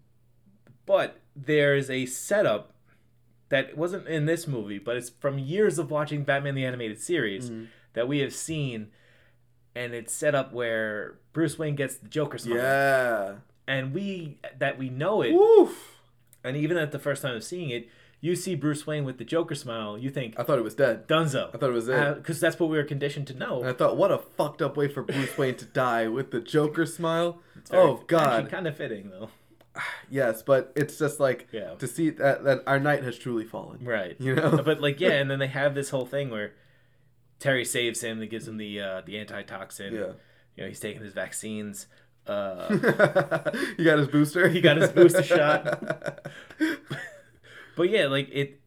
But there's a setup that wasn't in this movie, but it's from years of watching Batman the Animated Series Mm-hmm. that we have seen, and it's set up where Bruce Wayne gets the Joker smile, Yeah. and we that we know it, Woof. and even at the first time of seeing it, you see Bruce Wayne with the Joker smile, you think I thought it was dead. Dunzo. I thought it was it. because that's what we were conditioned to know. And I thought, what a fucked up way for Bruce Wayne to die with the Joker smile. Very- oh God, kind of fitting though. yes, but it's just like Yeah. to see that that our night has truly fallen. Right. You know? But like yeah, and then they have this whole thing where Terry saves him, that gives him the uh, the antitoxin. Yeah. You know, he's taking his vaccines. Uh, he got his booster. He got his booster shot. but yeah, like it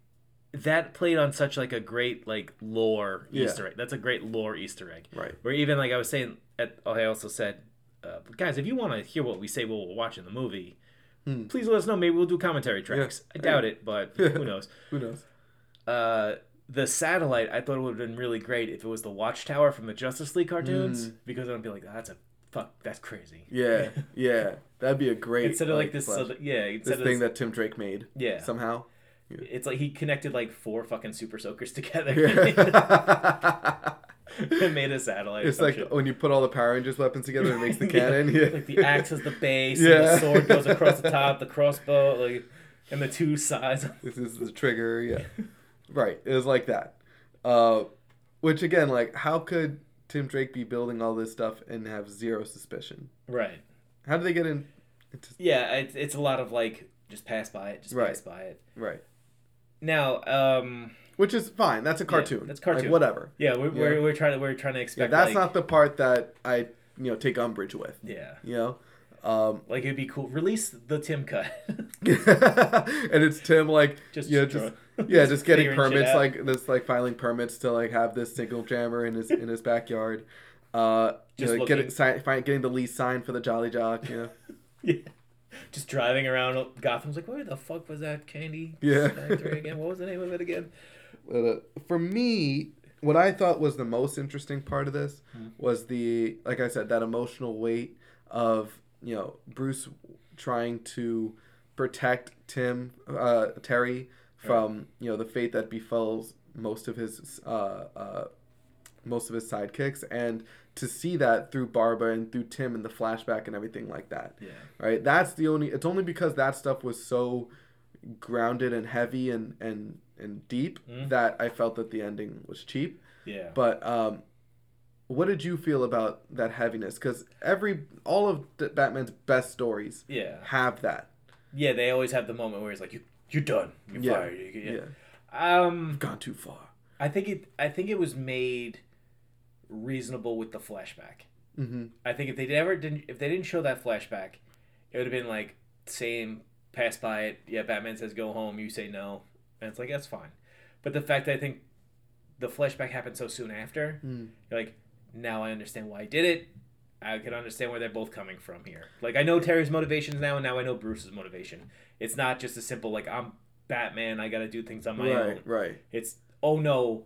that played on such like a great like lore Yeah. Easter egg. That's a great lore Easter egg. Right. Where even like I was saying at oh, I also said, uh, guys, if you want to hear what we say while we're watching the movie, Hmm. please let us know. Maybe we'll do commentary tracks. I doubt it, but who knows? Who knows? uh, the satellite, I thought it would have been really great if it was the Watchtower from the Justice League cartoons, Mm. because I'd be like, oh, that's a fuck, that's crazy. Yeah, yeah, that'd be a great Instead of like this, so that- yeah, this thing this, that Tim Drake made. Yeah. somehow. it's like he connected like four fucking super soakers together Yeah. and made a satellite. it's like shit. when you put all the Power Rangers weapons together, it makes the cannon. Yeah, like the axe is the base, Yeah. and the sword goes across the top, the crossbow, like, and the two sides. this is the trigger. Yeah, right. It was like that. Uh, which again, like, how could Tim Drake be building all this stuff and have zero suspicion? Right. How do they get in? Into, Yeah, it's it's a lot of like just pass by it, just Right. pass by it. right. Now, um, Which is fine. That's a cartoon. that's cartoon. Like, whatever. yeah, we're, Yeah. We're, we're trying to we're trying to Yeah, expect. that's like, not the part that I, you know, take umbrage with. Yeah, You know. Um, like it'd be cool. Release the Tim cut. and it's Tim like Just yeah, draw- just yeah, just getting permits like this like filing permits to like have this single jammer in his in his backyard. Uh, you Just know, getting sign, getting the lease signed for the Jolly Jock. You know, yeah. Just driving around Gotham's like, where the fuck was that candy Yeah. factory again? What was the name of it again? Uh, for me, what I thought was the most interesting part of this Hmm. was the like I said that emotional weight of you know Bruce trying to protect Tim uh, Terry from you know the fate that befalls most of his uh, uh, most of his sidekicks and to see that through Barbara and through Tim and the flashback and everything like that Yeah. right that's the only it's only because that stuff was so grounded and heavy and and and deep Mhm. that I felt that the ending was cheap Yeah. but um what did you feel about that heaviness because every all of D- Batman's best stories yeah. have that Yeah, they always have the moment where he's like, "You, you're done. You're Yeah. fired." You- yeah, yeah. Um, gone too far I think it. I think it was made reasonable with the flashback. mm-hmm. I think if they never didn't, if they didn't show that flashback, it would have been like same pass by it. Yeah, Batman says go home. You say no, and it's like that's fine. But the fact that I think the flashback happened so soon after, Mm. you're like, now I understand why he did it. I can understand where they're both coming from here. Like I know Terry's motivations now, and now I know Bruce's motivation. It's not just a simple like I'm Batman. I got to do things on my right own. right It's oh no,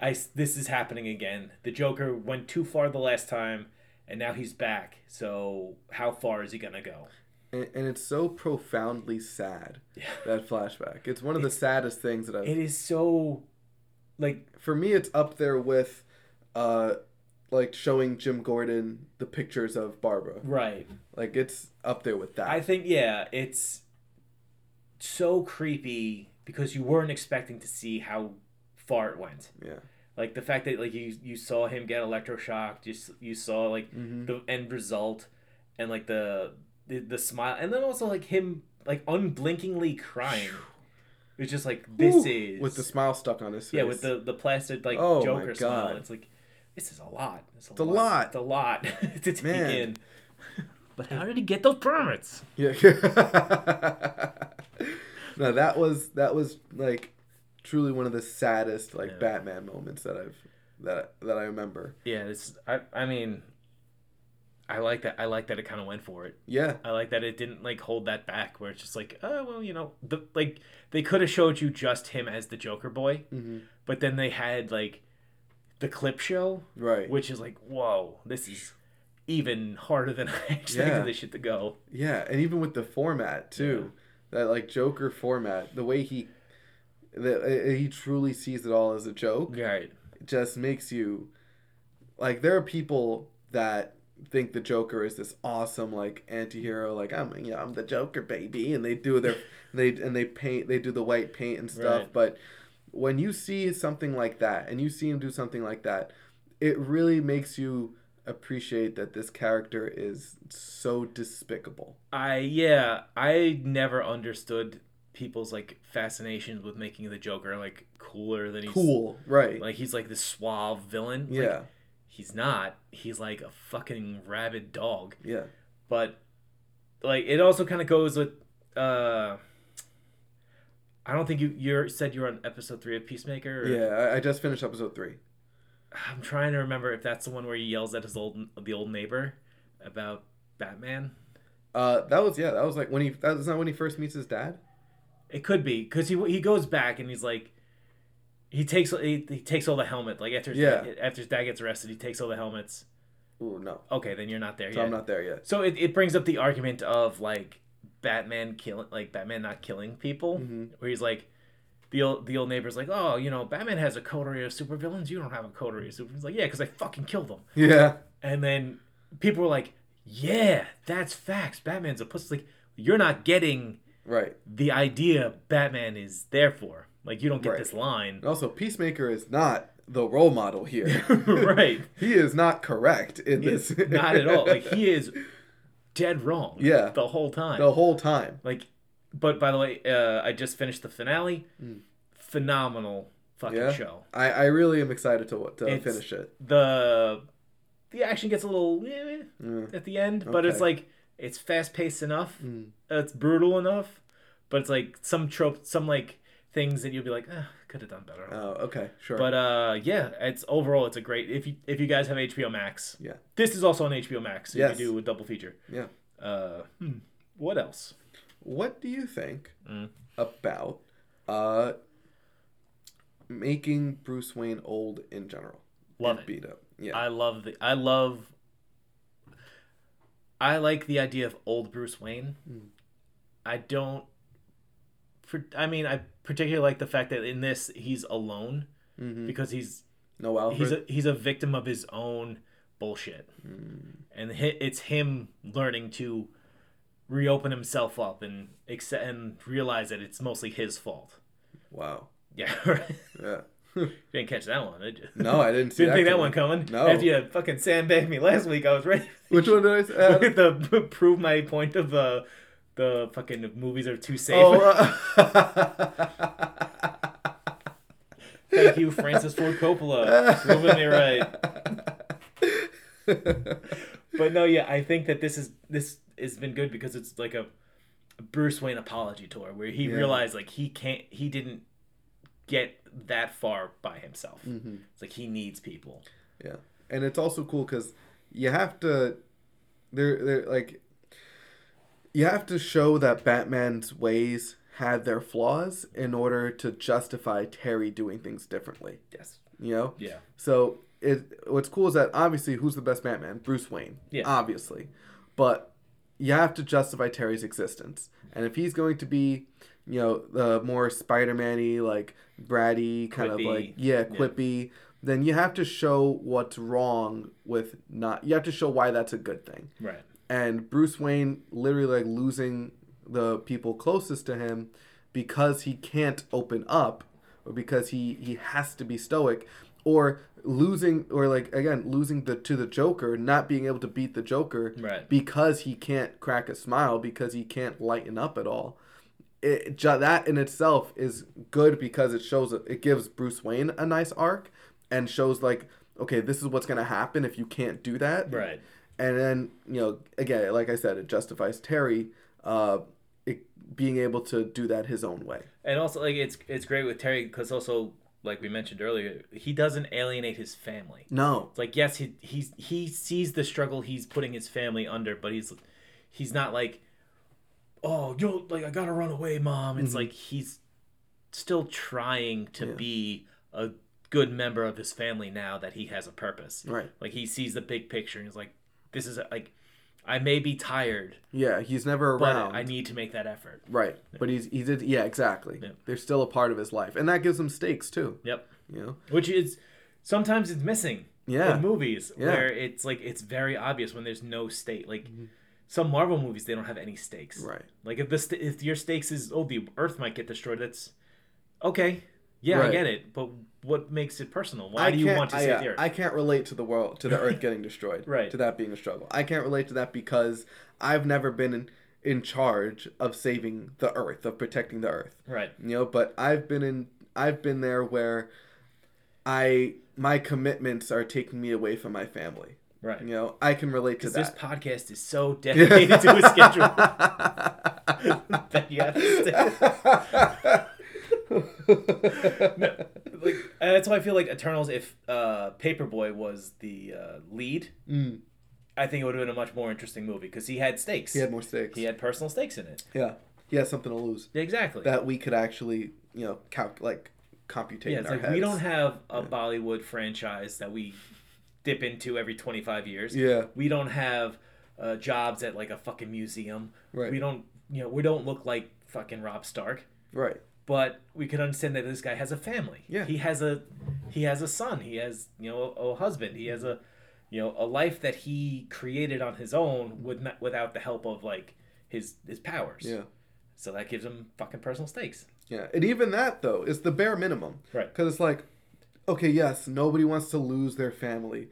I this is happening again. The Joker went too far the last time, and now he's back. So how far is he gonna go? And, and it's so profoundly sad Yeah. that flashback it's one of the saddest things that I've It is so, like for me it's up there with uh like showing Jim Gordon the pictures of Barbara right. like it's up there with that I think yeah, it's so creepy because you weren't expecting to see how far it went. yeah Like the fact that like you you saw him get electroshocked, you you saw like Mhm. the end result, and like the, the the smile, and then also like him like unblinkingly crying. It's just like this Whew, is with the smile stuck on his face yeah with the the plastic like Oh, my Joker smile. It's like this is a lot. It's a, It's a lot. It's a lot to take Man. in. But how did he get those permits? Yeah. no, that was that was like truly one of the saddest like Yeah. Batman moments that I've that that I remember. Yeah, it's I I mean, I like that. I like that it kind of went for it. Yeah. I like that it didn't like hold that back. Where it's just like, oh well, you know, the like they could have showed you just him as the Joker boy, hmm but then they had like the clip show, Right. which is like, whoa, this is even harder than I expected Yeah. this shit to go. Yeah, and even with the format too, that like Joker format, the way he, that he truly sees it all as a joke, Right. just makes you, like there are people that think the Joker is this awesome like anti-hero like I'm yeah I'm the Joker baby and they do their they and they paint they do the white paint and stuff Right. but when you see something like that and you see him do something like that it really makes you appreciate that this character is so despicable I yeah, I never understood people's like fascinations with making the Joker like cooler than he's cool right Like he's like this suave villain. Like, yeah he's not. He's like a fucking rabid dog. yeah But like it also kind of goes with uh I don't think you you said you were on episode 3 of Peacemaker. or- yeah I, I just finished episode three I'm trying to remember if that's the one where he yells at his old the old neighbor about Batman. uh that was yeah that was like when he that was not when he first meets his dad It could be because he he goes back and he's like, he takes he, he takes all the helmet like after his Yeah. dad, after his dad gets arrested he takes all the helmets. Ooh, no Okay, then you're not there so yet. I'm not there yet So it, it brings up the argument of like Batman killing like Batman not killing people, Mhm. where he's like. The old, the old neighbor's like, oh, you know, Batman has a coterie of supervillains. You don't have a coterie of supervillains. Like, yeah, because I fucking killed them. yeah And then people were like, yeah, that's facts. Batman's a pussy. Like, you're not getting right the idea Batman is there for. Like you don't get Right. this line. Also, Peacemaker is not the role model here. Right. He is not correct in He's this. not at all. Like he is dead wrong. Yeah. The whole time. the whole time. Like but by the way, uh, I just finished the finale. Phenomenal fucking Mm. Yeah. show. I, I really am excited to to It's- finish it. The the action gets a little eh, Mm. at the end, but it's like it's fast paced enough. Mm. It's brutal enough, but it's like some trope, some like things that you'll be like, eh, could have done better. Oh, okay, sure. But uh, yeah, it's overall it's a great. If you if you guys have HBO Max, Yeah. this is also on HBO Max. So Yes. you can do a double feature. yeah. Uh, hmm, what else? What do you think Mm. about uh making Bruce Wayne old in general? Love it. Beat up. Yeah. I love the. I love. I like the idea of old Bruce Wayne. Mm. I don't. I mean, I particularly like the fact that in this he's alone hmm because he's No Alfred. he's a he's a victim of his own bullshit, Mm. and it's him learning to reopen himself up and accept and realize that it's mostly his fault. Wow. Yeah, right. Yeah. You didn't catch that one, did you? no, I didn't see Didn't think that one coming. No. After you fucking sandbagged me last week, I was ready. Which one did I say? The prove my point of uh, the fucking movies are too safe. oh, uh, Thank you, Francis Ford Coppola, proving me right. But no, yeah, I think that this is this has been good because it's like a Bruce Wayne apology tour where he Yeah. realized like he can't, he didn't get that far by himself. Mhm. It's like he needs people. Yeah, and it's also cool because you have to, they're they're like, you have to show that Batman's ways had their flaws in order to justify Terry doing things differently. Yes. You know, Yeah. so it what's cool is that obviously who's the best Batman? Bruce Wayne. Yeah. Obviously, but you have to justify Terry's existence, and if he's going to be, you know, the more Spider-Man-y, like bratty kind of like yeah, Yeah. quippy, then you have to show what's wrong with not. You have to show why that's a good thing. Right. And Bruce Wayne literally like losing the people closest to him because he can't open up or because he he has to be stoic or losing or like again losing the to the Joker, not being able to beat the Joker Right. because he can't crack a smile because he can't lighten up at all. It that in itself is good because it shows it gives Bruce Wayne a nice arc and shows like okay, this is what's going to happen if you can't do that Right. And then you know again like i said it justifies terry uh it, being able to do that his own way And also, like it's it's great with Terry because also, like we mentioned earlier, he doesn't alienate his family. no It's like yes, he he's he sees the struggle he's putting his family under, but he's he's not like, oh, yo, like I gotta run away, mom. It's like he's still trying to Yeah. be a good member of his family now that he has a purpose. right Like he sees the big picture and he's like, this is like, I may be tired, yeah he's never but around I need to make that effort. right but he's he did yeah exactly Yeah. they're still a part of his life and that gives him stakes too Yep. you know Which is sometimes it's missing Yeah. in movies Yeah. where it's like it's very obvious when there's no state Like mm-hmm. some Marvel movies, they don't have any stakes. Right. Like if the st- if your stakes is oh the Earth might get destroyed, that's okay. Yeah, I get it. But what makes it personal? Why I do you want to I, save the Earth? I can't relate to the world to the Earth getting destroyed. Right. To that being a struggle. I can't relate to that because I've never been in, in charge of saving the Earth, of protecting the Earth. right. You know, but I've been in I've been there where I my commitments are taking me away from my family. Right. You know, I can relate to that. This podcast is so dedicated to a schedule that you have to stay. Like that's why I feel like Eternals. If uh, Paperboy was the uh, lead, Mm, I think it would have been a much more interesting movie because he had stakes. he had more stakes. He had personal stakes in it. Yeah. He has something to lose. Exactly. That we could actually, you know, calc like computate yeah, in it's our like heads. we don't have a Bollywood franchise that we dip into every twenty five years. Yeah. We don't have uh, jobs at like a fucking museum. Right. We don't, you know, we don't look like fucking Robb Stark. Right. But we can understand that this guy has a family. Yeah. He has a he has a son. He has, you know, a, a husband. He has a you know, a life that he created on his own with not, without the help of like his his powers. Yeah. So that gives him fucking personal stakes. Yeah, and even that though is the bare minimum. Right. Because it's like, okay, yes, nobody wants to lose their family,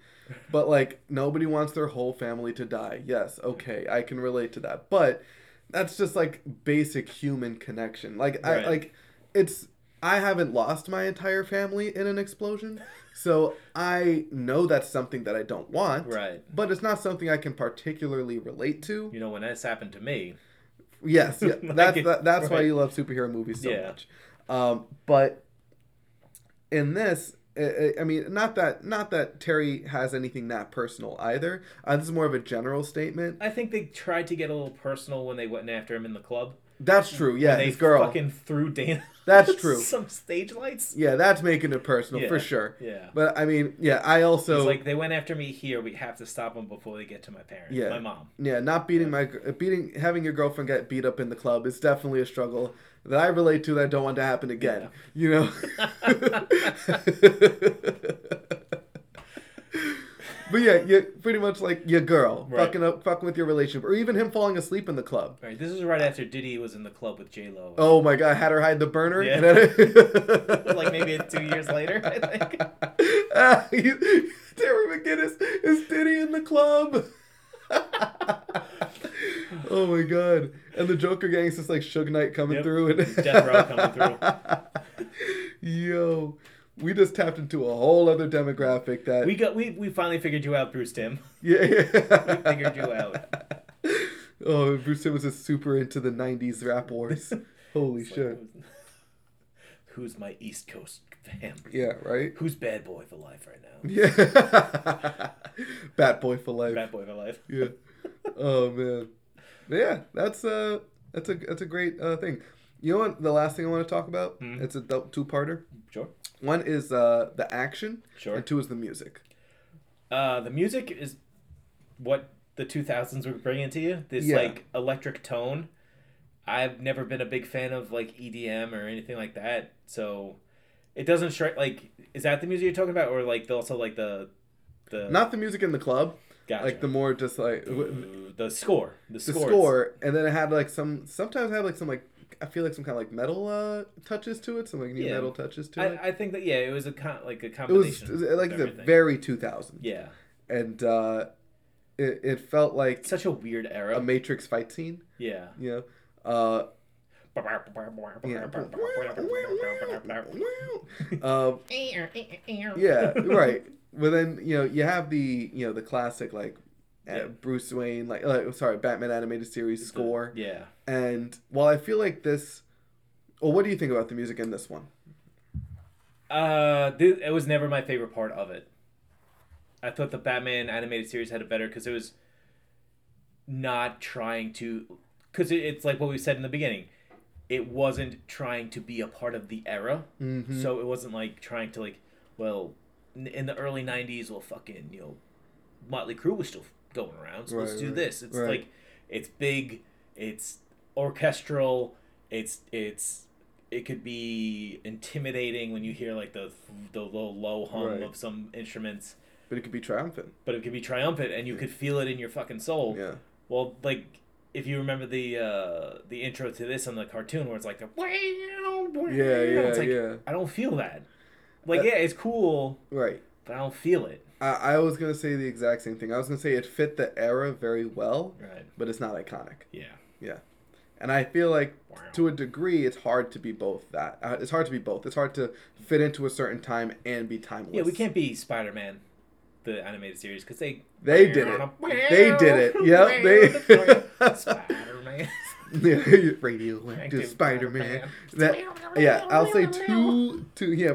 but like nobody wants their whole family to die. Yes, okay, I can relate to that. But that's just like basic human connection. Like Right. I like, it's I haven't lost my entire family in an explosion, so I know that's something that I don't want. Right. But it's not something I can particularly relate to. You know, when this happened to me, Yes, yeah, Like that's it- that, that's why you love superhero movies so Yeah. much. Um, but in this, I- I, I mean, not that not that Terry has anything that personal either. Uh, this is more of a general statement. I think they tried to get a little personal when they went after him in the club. That's true. Yeah, they his girl. fucking threw Dana. That's true. Some stage lights. Yeah, that's making it personal Yeah, for sure. yeah. But I mean, yeah, I also It's like they went after me here. We have to stop them before they get to my parents. Yeah. My mom. yeah, not beating my uh, beating having your girlfriend get beat up in the club is definitely a struggle that I relate to that I don't want to happen again. You know. but yeah, you pretty much like your girl Right. fucking up, fucking with your relationship, or even him falling asleep in the club. Right. This is right after Diddy was in the club with J Lo. Oh my god, had her hide the burner. Yeah. And then- like maybe two years later. I think. Ah, you- Terry McGinnis is Diddy in the club. oh my god! And the Joker gang's just like Suge Knight coming Yep. through and Death Row coming through. Yo, we just tapped into a whole other demographic that We got we, we finally figured you out, Bruce Timm. yeah, yeah. We figured you out. Oh, Bruce Timm was is super into the '90s rap wars. Holy It's shit! who's, who's my East Coast fam? Yeah, right. Who's bad boy for life right now? Yeah, Bat Boy for life. Bad boy for life. yeah. Oh man. But yeah, that's uh that's a that's a great uh thing. You know what? The last thing I want to talk about. Mhm. It's a two parter. Sure. One is uh the action, Sure. and two is the music. Uh, the music is what the 2000s were bringing to you. This Yeah. like electric tone. I've never been a big fan of like EDM or anything like that, so it doesn't strike like. Is that the music you're talking about, or like the, also like the the Not the music in the club, gotcha. like the more just like Ooh, the score, the, the score, score, and then it had like some. Sometimes it had like some like I feel like some kind of like metal uh touches to it, some like new Yeah. metal touches to it. I, I think that yeah, it was a con- like a combination. It was like of I said, everything. very 2000, yeah, and uh, it it felt like such a weird era. a Matrix fight scene. yeah. You know, uh, um, yeah, right. But then you know you have the you know the classic like Yeah. Bruce Wayne like uh, sorry Batman animated series score, Yeah. and while I feel like this, well, what do you think about the music in this one? Uh, th- it was never my favorite part of it. I thought the Batman animated series had it better because it was not trying to, because it, it's like what we said in the beginning. It wasn't trying to be a part of the era, Mm-hmm. so it wasn't like trying to like, well, in the early '90s, well, fucking, you know, Motley Crue was still going around, so let's do right, this. It's right. like, it's big, it's orchestral, it's it's it could be intimidating when you hear like the the low low hum Right. of some instruments. But it could be triumphant. but it could be triumphant, and you could feel it in your fucking soul. Yeah. Well, like if you remember the uh the intro to this on the cartoon where it's like the Yeah, yeah, it's like, yeah. I don't feel that. Like Uh, yeah, it's cool, Right. but I don't feel it. I, I was gonna say the exact same thing. I was gonna say it fit the era very well, Right. but it's not iconic. Yeah. Yeah. And I feel like Wow. to a degree it's hard to be both that. Uh, it's hard to be both. It's hard to fit into a certain time and be timeless. Yeah, we can't be Spider Man, the animated series, because they They did it. They did it. Yep, they- Spider Man. Yeah, radioactive Spider Man. That yeah, I'll say two two yeah.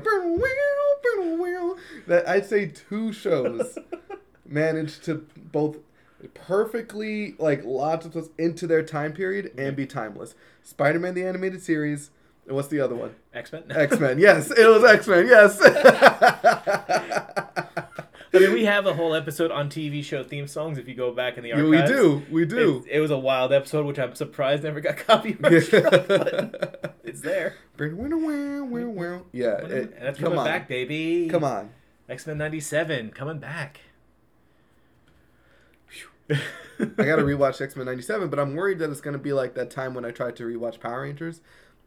That I'd say two shows managed to both perfectly like lots of us into their time period and mm-hmm. be timeless. Spider Man the animated series. And what's the other one? X Men. X Men. Yes, it was X Men. Yes. I mean, we have a whole episode on TV show theme songs. If you go back in the Yeah, archives, we do. We do. It, it was a wild episode, which I'm surprised never got copyright struck, but it's there. Yeah, it, and that's coming on. back, baby. Come on. X Men '97 coming back. I gotta rewatch X Men '97, but I'm worried that it's gonna be like that time when I tried to rewatch Power Rangers,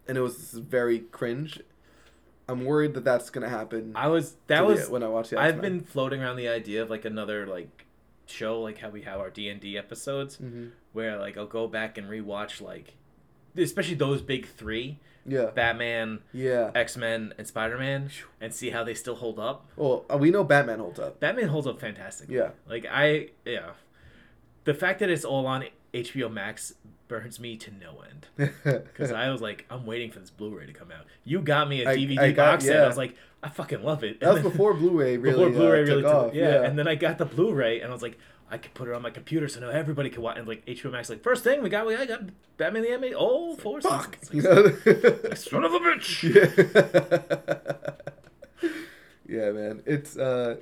and it was very cringe. I'm worried that that's gonna happen. I was that the- was when I watched. the I've been floating around the idea of like another like show like how we have our D and D episodes Mhm. where like I'll go back and rewatch like especially those big three Yeah, Batman, yeah. X Men, and Spider Man and see how they still hold up. Well, uh, we know Batman holds up. Batman holds up fantastic. Yeah, Like I yeah. The fact that it's all on HBO Max burns me to no end. Because I was like, I'm waiting for this Blu-ray to come out. You got me a DVD I got- box set. yeah. I was like, I fucking love it. that was then- before Blu-ray really, before Blu-ray uh, really took off. yeah. And then I got the Blu-ray, and I was like, I could put it on my computer, so now everybody can watch. And like HBO Max, like first thing we got, we I got Batman the Animated. Oh, four fuck. seasons. It's like, Son of a bitch. yeah. yeah, man. It's uh.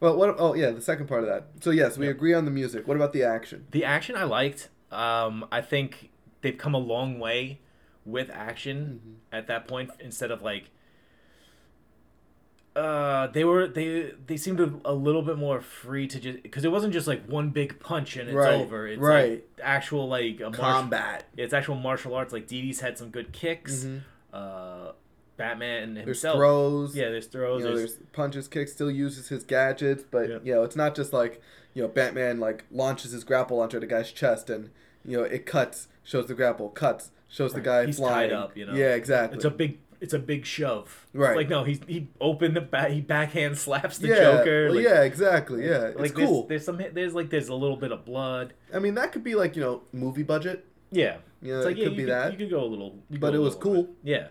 Well, what? Oh, yeah. The second part of that. So yes, we Yep. agree on the music. What about the action? The action I liked. Um, I think they've come a long way with action Mm-hmm. at that point instead of like. Uh, they were they they seemed a, a little bit more free to just because it wasn't just like one big punch and it's Right, over. It's right. like actual like a martial, Combat. It's actual martial arts. Like Dee Dee's had some good kicks. Mhm. Uh, Batman himself. There's throws. Yeah, there's throws. you know, there's, there's punches, kicks, still uses his gadgets, but Yep. you know, it's not just like you know, Batman like launches his grapple launcher at a guy's chest, and you know, it cuts, shows the grapple, cuts, shows the guy He's flying. tied up, you know. Yeah, exactly. It's a big. It's a big shove. Right. Like no, he's he opened the back. He backhand slaps the yeah, Joker. like, yeah, exactly. Yeah, it's like cool. There's, there's some. There's like there's a little bit of blood. I mean, that could be like you know, movie budget. Yeah. Yeah, It's like it yeah, could be could, that. You could go a little. But it was cool. bit. Yeah.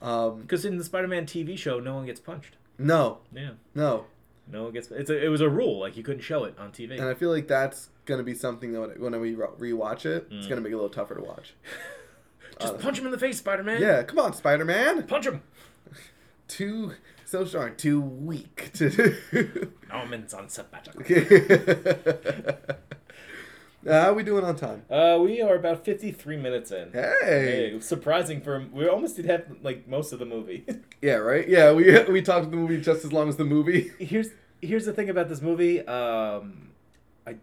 Um, Because in the Spider-Man TV show, no one gets punched. no, Yeah. no, No one gets. It's a, it was a rule. Like you couldn't show it on TV. and I feel like that's gonna be something that when, we re- rewatch it, it's Mm. gonna make it a little tougher to watch. Just punch him in the face, Spider-Man. Yeah, come on, Spider Man. Punch him. Too so strong, too weak to. Norman's on sabbatical. Uh, how we doing on time? Uh, we are about 53 minutes in. Hey. Hey, surprising for we almost did have like most of the movie. Yeah, right. Yeah, we we talked the movie just as long as the movie. here's here's the thing about this movie. Um, I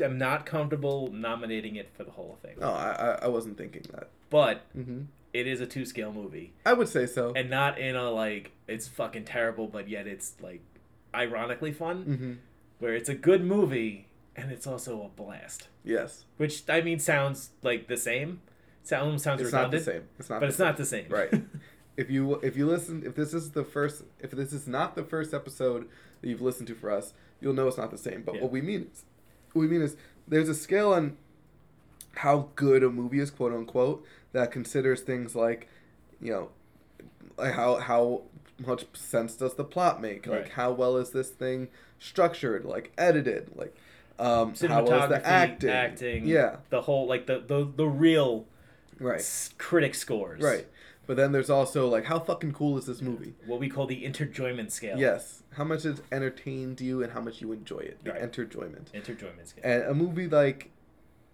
am not comfortable nominating it for the whole thing, Oh, I I, wasn't thinking that. but hmm it is a two scale movie, I would say so. and not in a like it's fucking terrible, but yet it's like ironically fun, hmm where it's a good movie and it's also a blast. Yes, Which I mean sounds like the same. Sounds sounds it's not the same. It's not. but it's not the same. Right. if you if you listen if this is the first if this is not the first episode that you've listened to for us you'll know it's not the same but Yeah. what we mean is what we mean is there's a scale on how good a movie is quote unquote that considers things like you know like how how much sense does the plot make like Right. how well is this thing structured like edited like um how Cinematography, the acting acting, yeah the whole like the the, the real right s- critic scores, right but then there's also like how fucking cool is this movie What we call the interjoyment scale. Yes. How much it entertained you and how much you enjoy it. The Right. enterjoyment. interjoyment scale. And a movie like,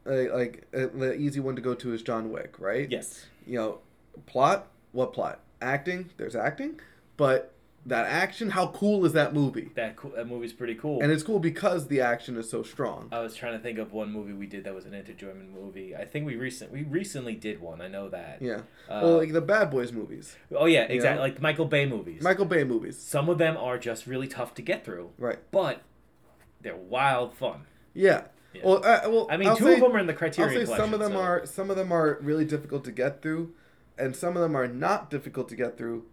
like, like uh, the easy one to go to is John Wick, right? yes, You know, plot. What plot? Acting. There's acting, but that action. How cool is that movie? That cool, that movie's pretty cool. And it's cool because the action is so strong. I was trying to think of one movie we did that was an enjoyment movie. I think we recent we recently did one. I know that. Yeah. Uh, well, like the Bad Boys movies, Oh yeah, exactly. know? Like Michael Bay movies. Michael Bay movies. Some of them are just really tough to get through, Right. but they're wild fun. Yeah. Yeah. Well, uh, well, I mean, I'll 2 say, of them are in the I'll Criterion say some of them so- are some of them are really difficult to get through, and some of them are not difficult to get through,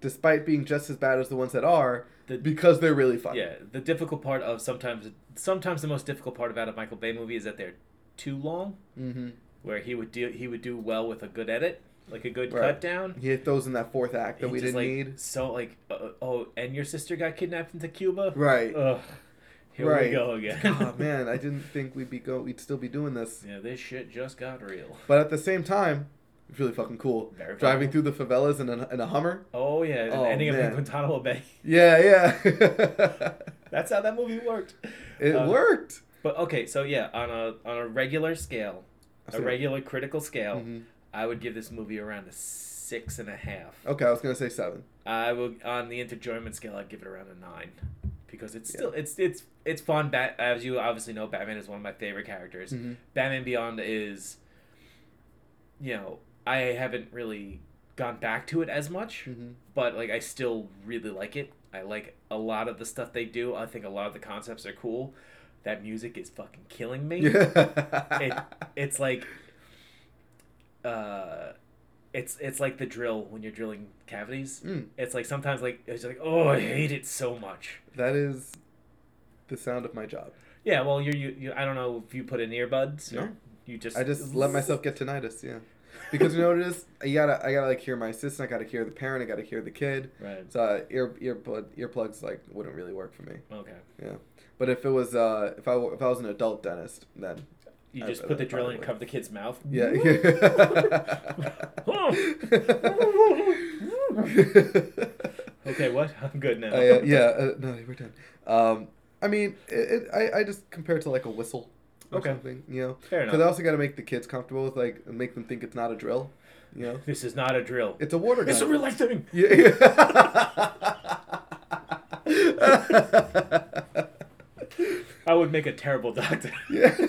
despite being just as bad as the ones that are, The- because they're really fun. Yeah, the difficult part of sometimes sometimes the most difficult part about a Michael Bay movie is that they're too long. Mm-hmm. Where he would do he would do well with a good edit, like a good Right. cut down. He hit those in that fourth act that He we just, didn't like, need. So like, uh, oh, and your sister got kidnapped into Cuba. Right. Ugh. Here Right. we go again. oh man, I didn't think we'd be go. We'd still be doing this. yeah, this shit just got real. But at the same time, it's really fucking cool. Very Driving through the favelas in a, in a Hummer. Oh yeah, and Oh, ending up in man. Guantanamo Bay. Yeah, yeah. That's how that movie worked. it Uh, worked. But okay, so yeah, on a on a regular scale, a regular critical scale, Mhm. I would give this movie around a six and a half. Okay, I was gonna say seven. I would on the enjoyment scale, I'd give it around a nine, because it's Yeah. still it's it's it's fun. Bat as you obviously know, Batman is one of my favorite characters. Mhm. Batman Beyond is, you know, I haven't really gone back to it as much, Mhm. but like I still really like it. I like a lot of the stuff they do. I think a lot of the concepts are cool. That music is fucking killing me. It it's like uh it's it's like the drill when you're drilling cavities. Mm. It's like sometimes like it's like oh I hate it so much. that is the sound of my job. Yeah, well you you, you I don't know if you put in earbuds No. you just I just let myself get tinnitus. Yeah, because you know what it is. I gotta I gotta like hear my assistant. I gotta hear the parent. I gotta hear the kid. right. So uh, ear earplugs like wouldn't really work for me. Okay. Yeah, but if it was uh if I if I was an adult dentist then You I- just I put the drill in and cover the kid's mouth. yeah. Okay, what? I'm good now. Uh, yeah, uh, no, we're done. Um, I mean, it, it, I, I just compare it to like a whistle or Okay. something, you know? Fair Because I also got to make the kids comfortable with like, make them think it's not a drill, you know? This is not a drill. It's a water gun. It's a real life thing. Yeah. yeah. I would make a terrible doctor. yeah.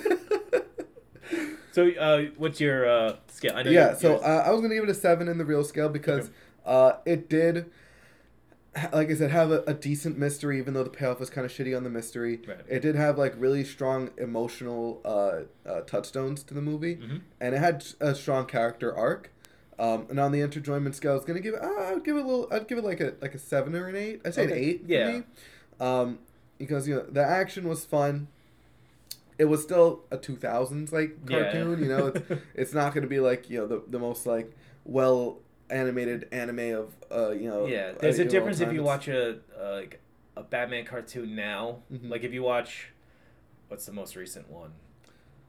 So, uh, what's your uh, scale? I know yeah, so uh, I was gonna give it a seven in the real scale because Okay. uh, it did, like I said, have a, a decent mystery, even though the payoff was kind of shitty on the mystery. Right. It did have like really strong emotional uh, uh, touchstones to the movie, Mhm. and it had a strong character arc. Um, and on the enjoyment scale, I was gonna give it. Uh, I'd give it a little. I'd give it like a like a seven or an eight. I'd say an Okay. eight. For Yeah. Me. Um, because you know the action was fun. It was still a two thousands like Yeah. cartoon. You know, it's it's not going to be like you know the the most like well animated anime of uh you know yeah, uh, there's a difference if you watch a uh, like a Batman cartoon now. Mhm. Like if you watch, what's the most recent one?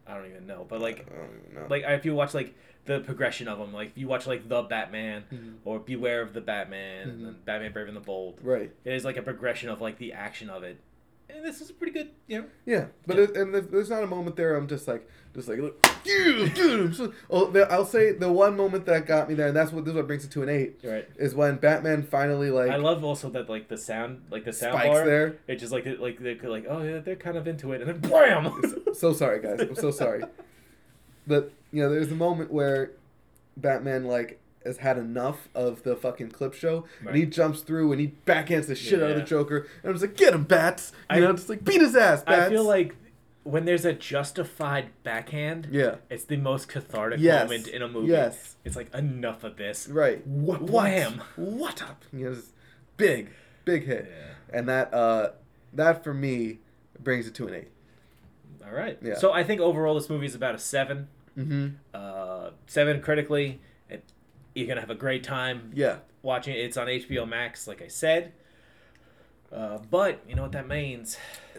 I don't even know, but like I don't know. like if you watch like the progression of them, like if you watch like the Batman Mhm. or Beware of the Batman Mhm. and Batman Brave and the Bold, right it is like a progression of like the action of it. And this is pretty good, you know. yeah but Yeah. It, and there's, not a moment there I'm just like just like look yeah, dude, I'm so- oh I'll say the one moment that got me there and that's what this is what brings it to an eight right. is when Batman finally like I love also that like the sound, like the sound spikes bar. there It just like it, like they're like oh yeah they're kind of into it and then blam. so sorry guys i'm so sorry but you know there's a moment where batman like has had enough of the fucking clip show and he jumps through and he backhands the shit out of the joker and i was like get him bats you I- know just like beat his ass bats I feel like when there's a justified backhand, yeah it's the most cathartic Yes. moment in a movie. Yes. It's like enough of this. right Wha- what wham. what up you know big big hit Yeah. and that uh that for me brings it to an eight All right. Yeah. So I think overall this movie is about a seven. mm-hmm Uh, seven critically. You're gonna have a great time yeah watching it. It's on HBO Max, like I said. Uh, but you know what that means?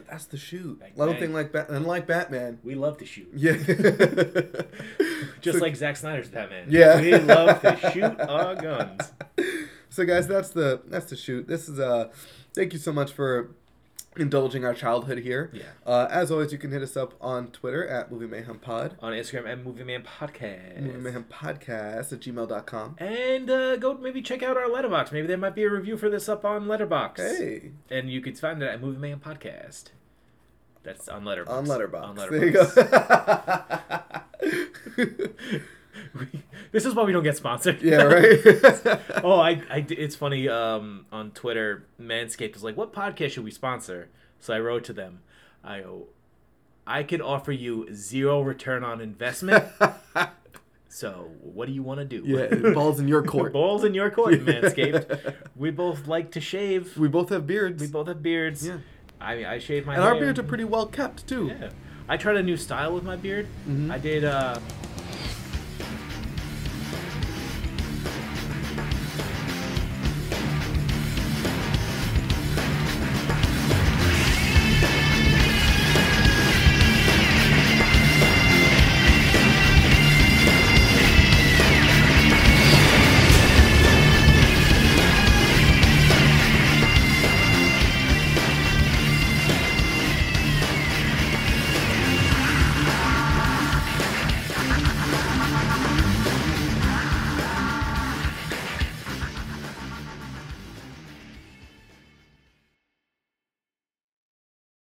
that's the shoot I don't think like Bat- unlike batman We love to shoot. yeah Just So- like Zack Snyder's Batman. Yeah. We love to shoot our guns. So guys, that's the that's the shoot. This is uh thank you so much for indulging our childhood here. Yeah. Uh, as always, you can hit us up on Twitter at Movie Mayhem Pod, On Instagram at Movie Man Podcast. Movie Mayhem Podcast at gmail.com. And uh, go maybe check out our letterbox. Maybe there might be a review for this up on Letterbox. Hey, And you could find it at Movie Man Podcast. That's on Letterbox. on Letterbox. On There you go. this is why we don't get sponsored. yeah, right. oh, I, I, it's funny. Um, on Twitter, Manscaped was like, "What podcast should we sponsor?" So I wrote to them. I I could offer you zero return on investment. so what do you want to do? yeah, balls in your court. Balls in your court, Manscaped. we both like to shave. We both have beards. We both have beards. Yeah. I mean, I shave my and hair. our beards are pretty well kept too. Yeah. I tried a new style with my beard. Mhm. I did uh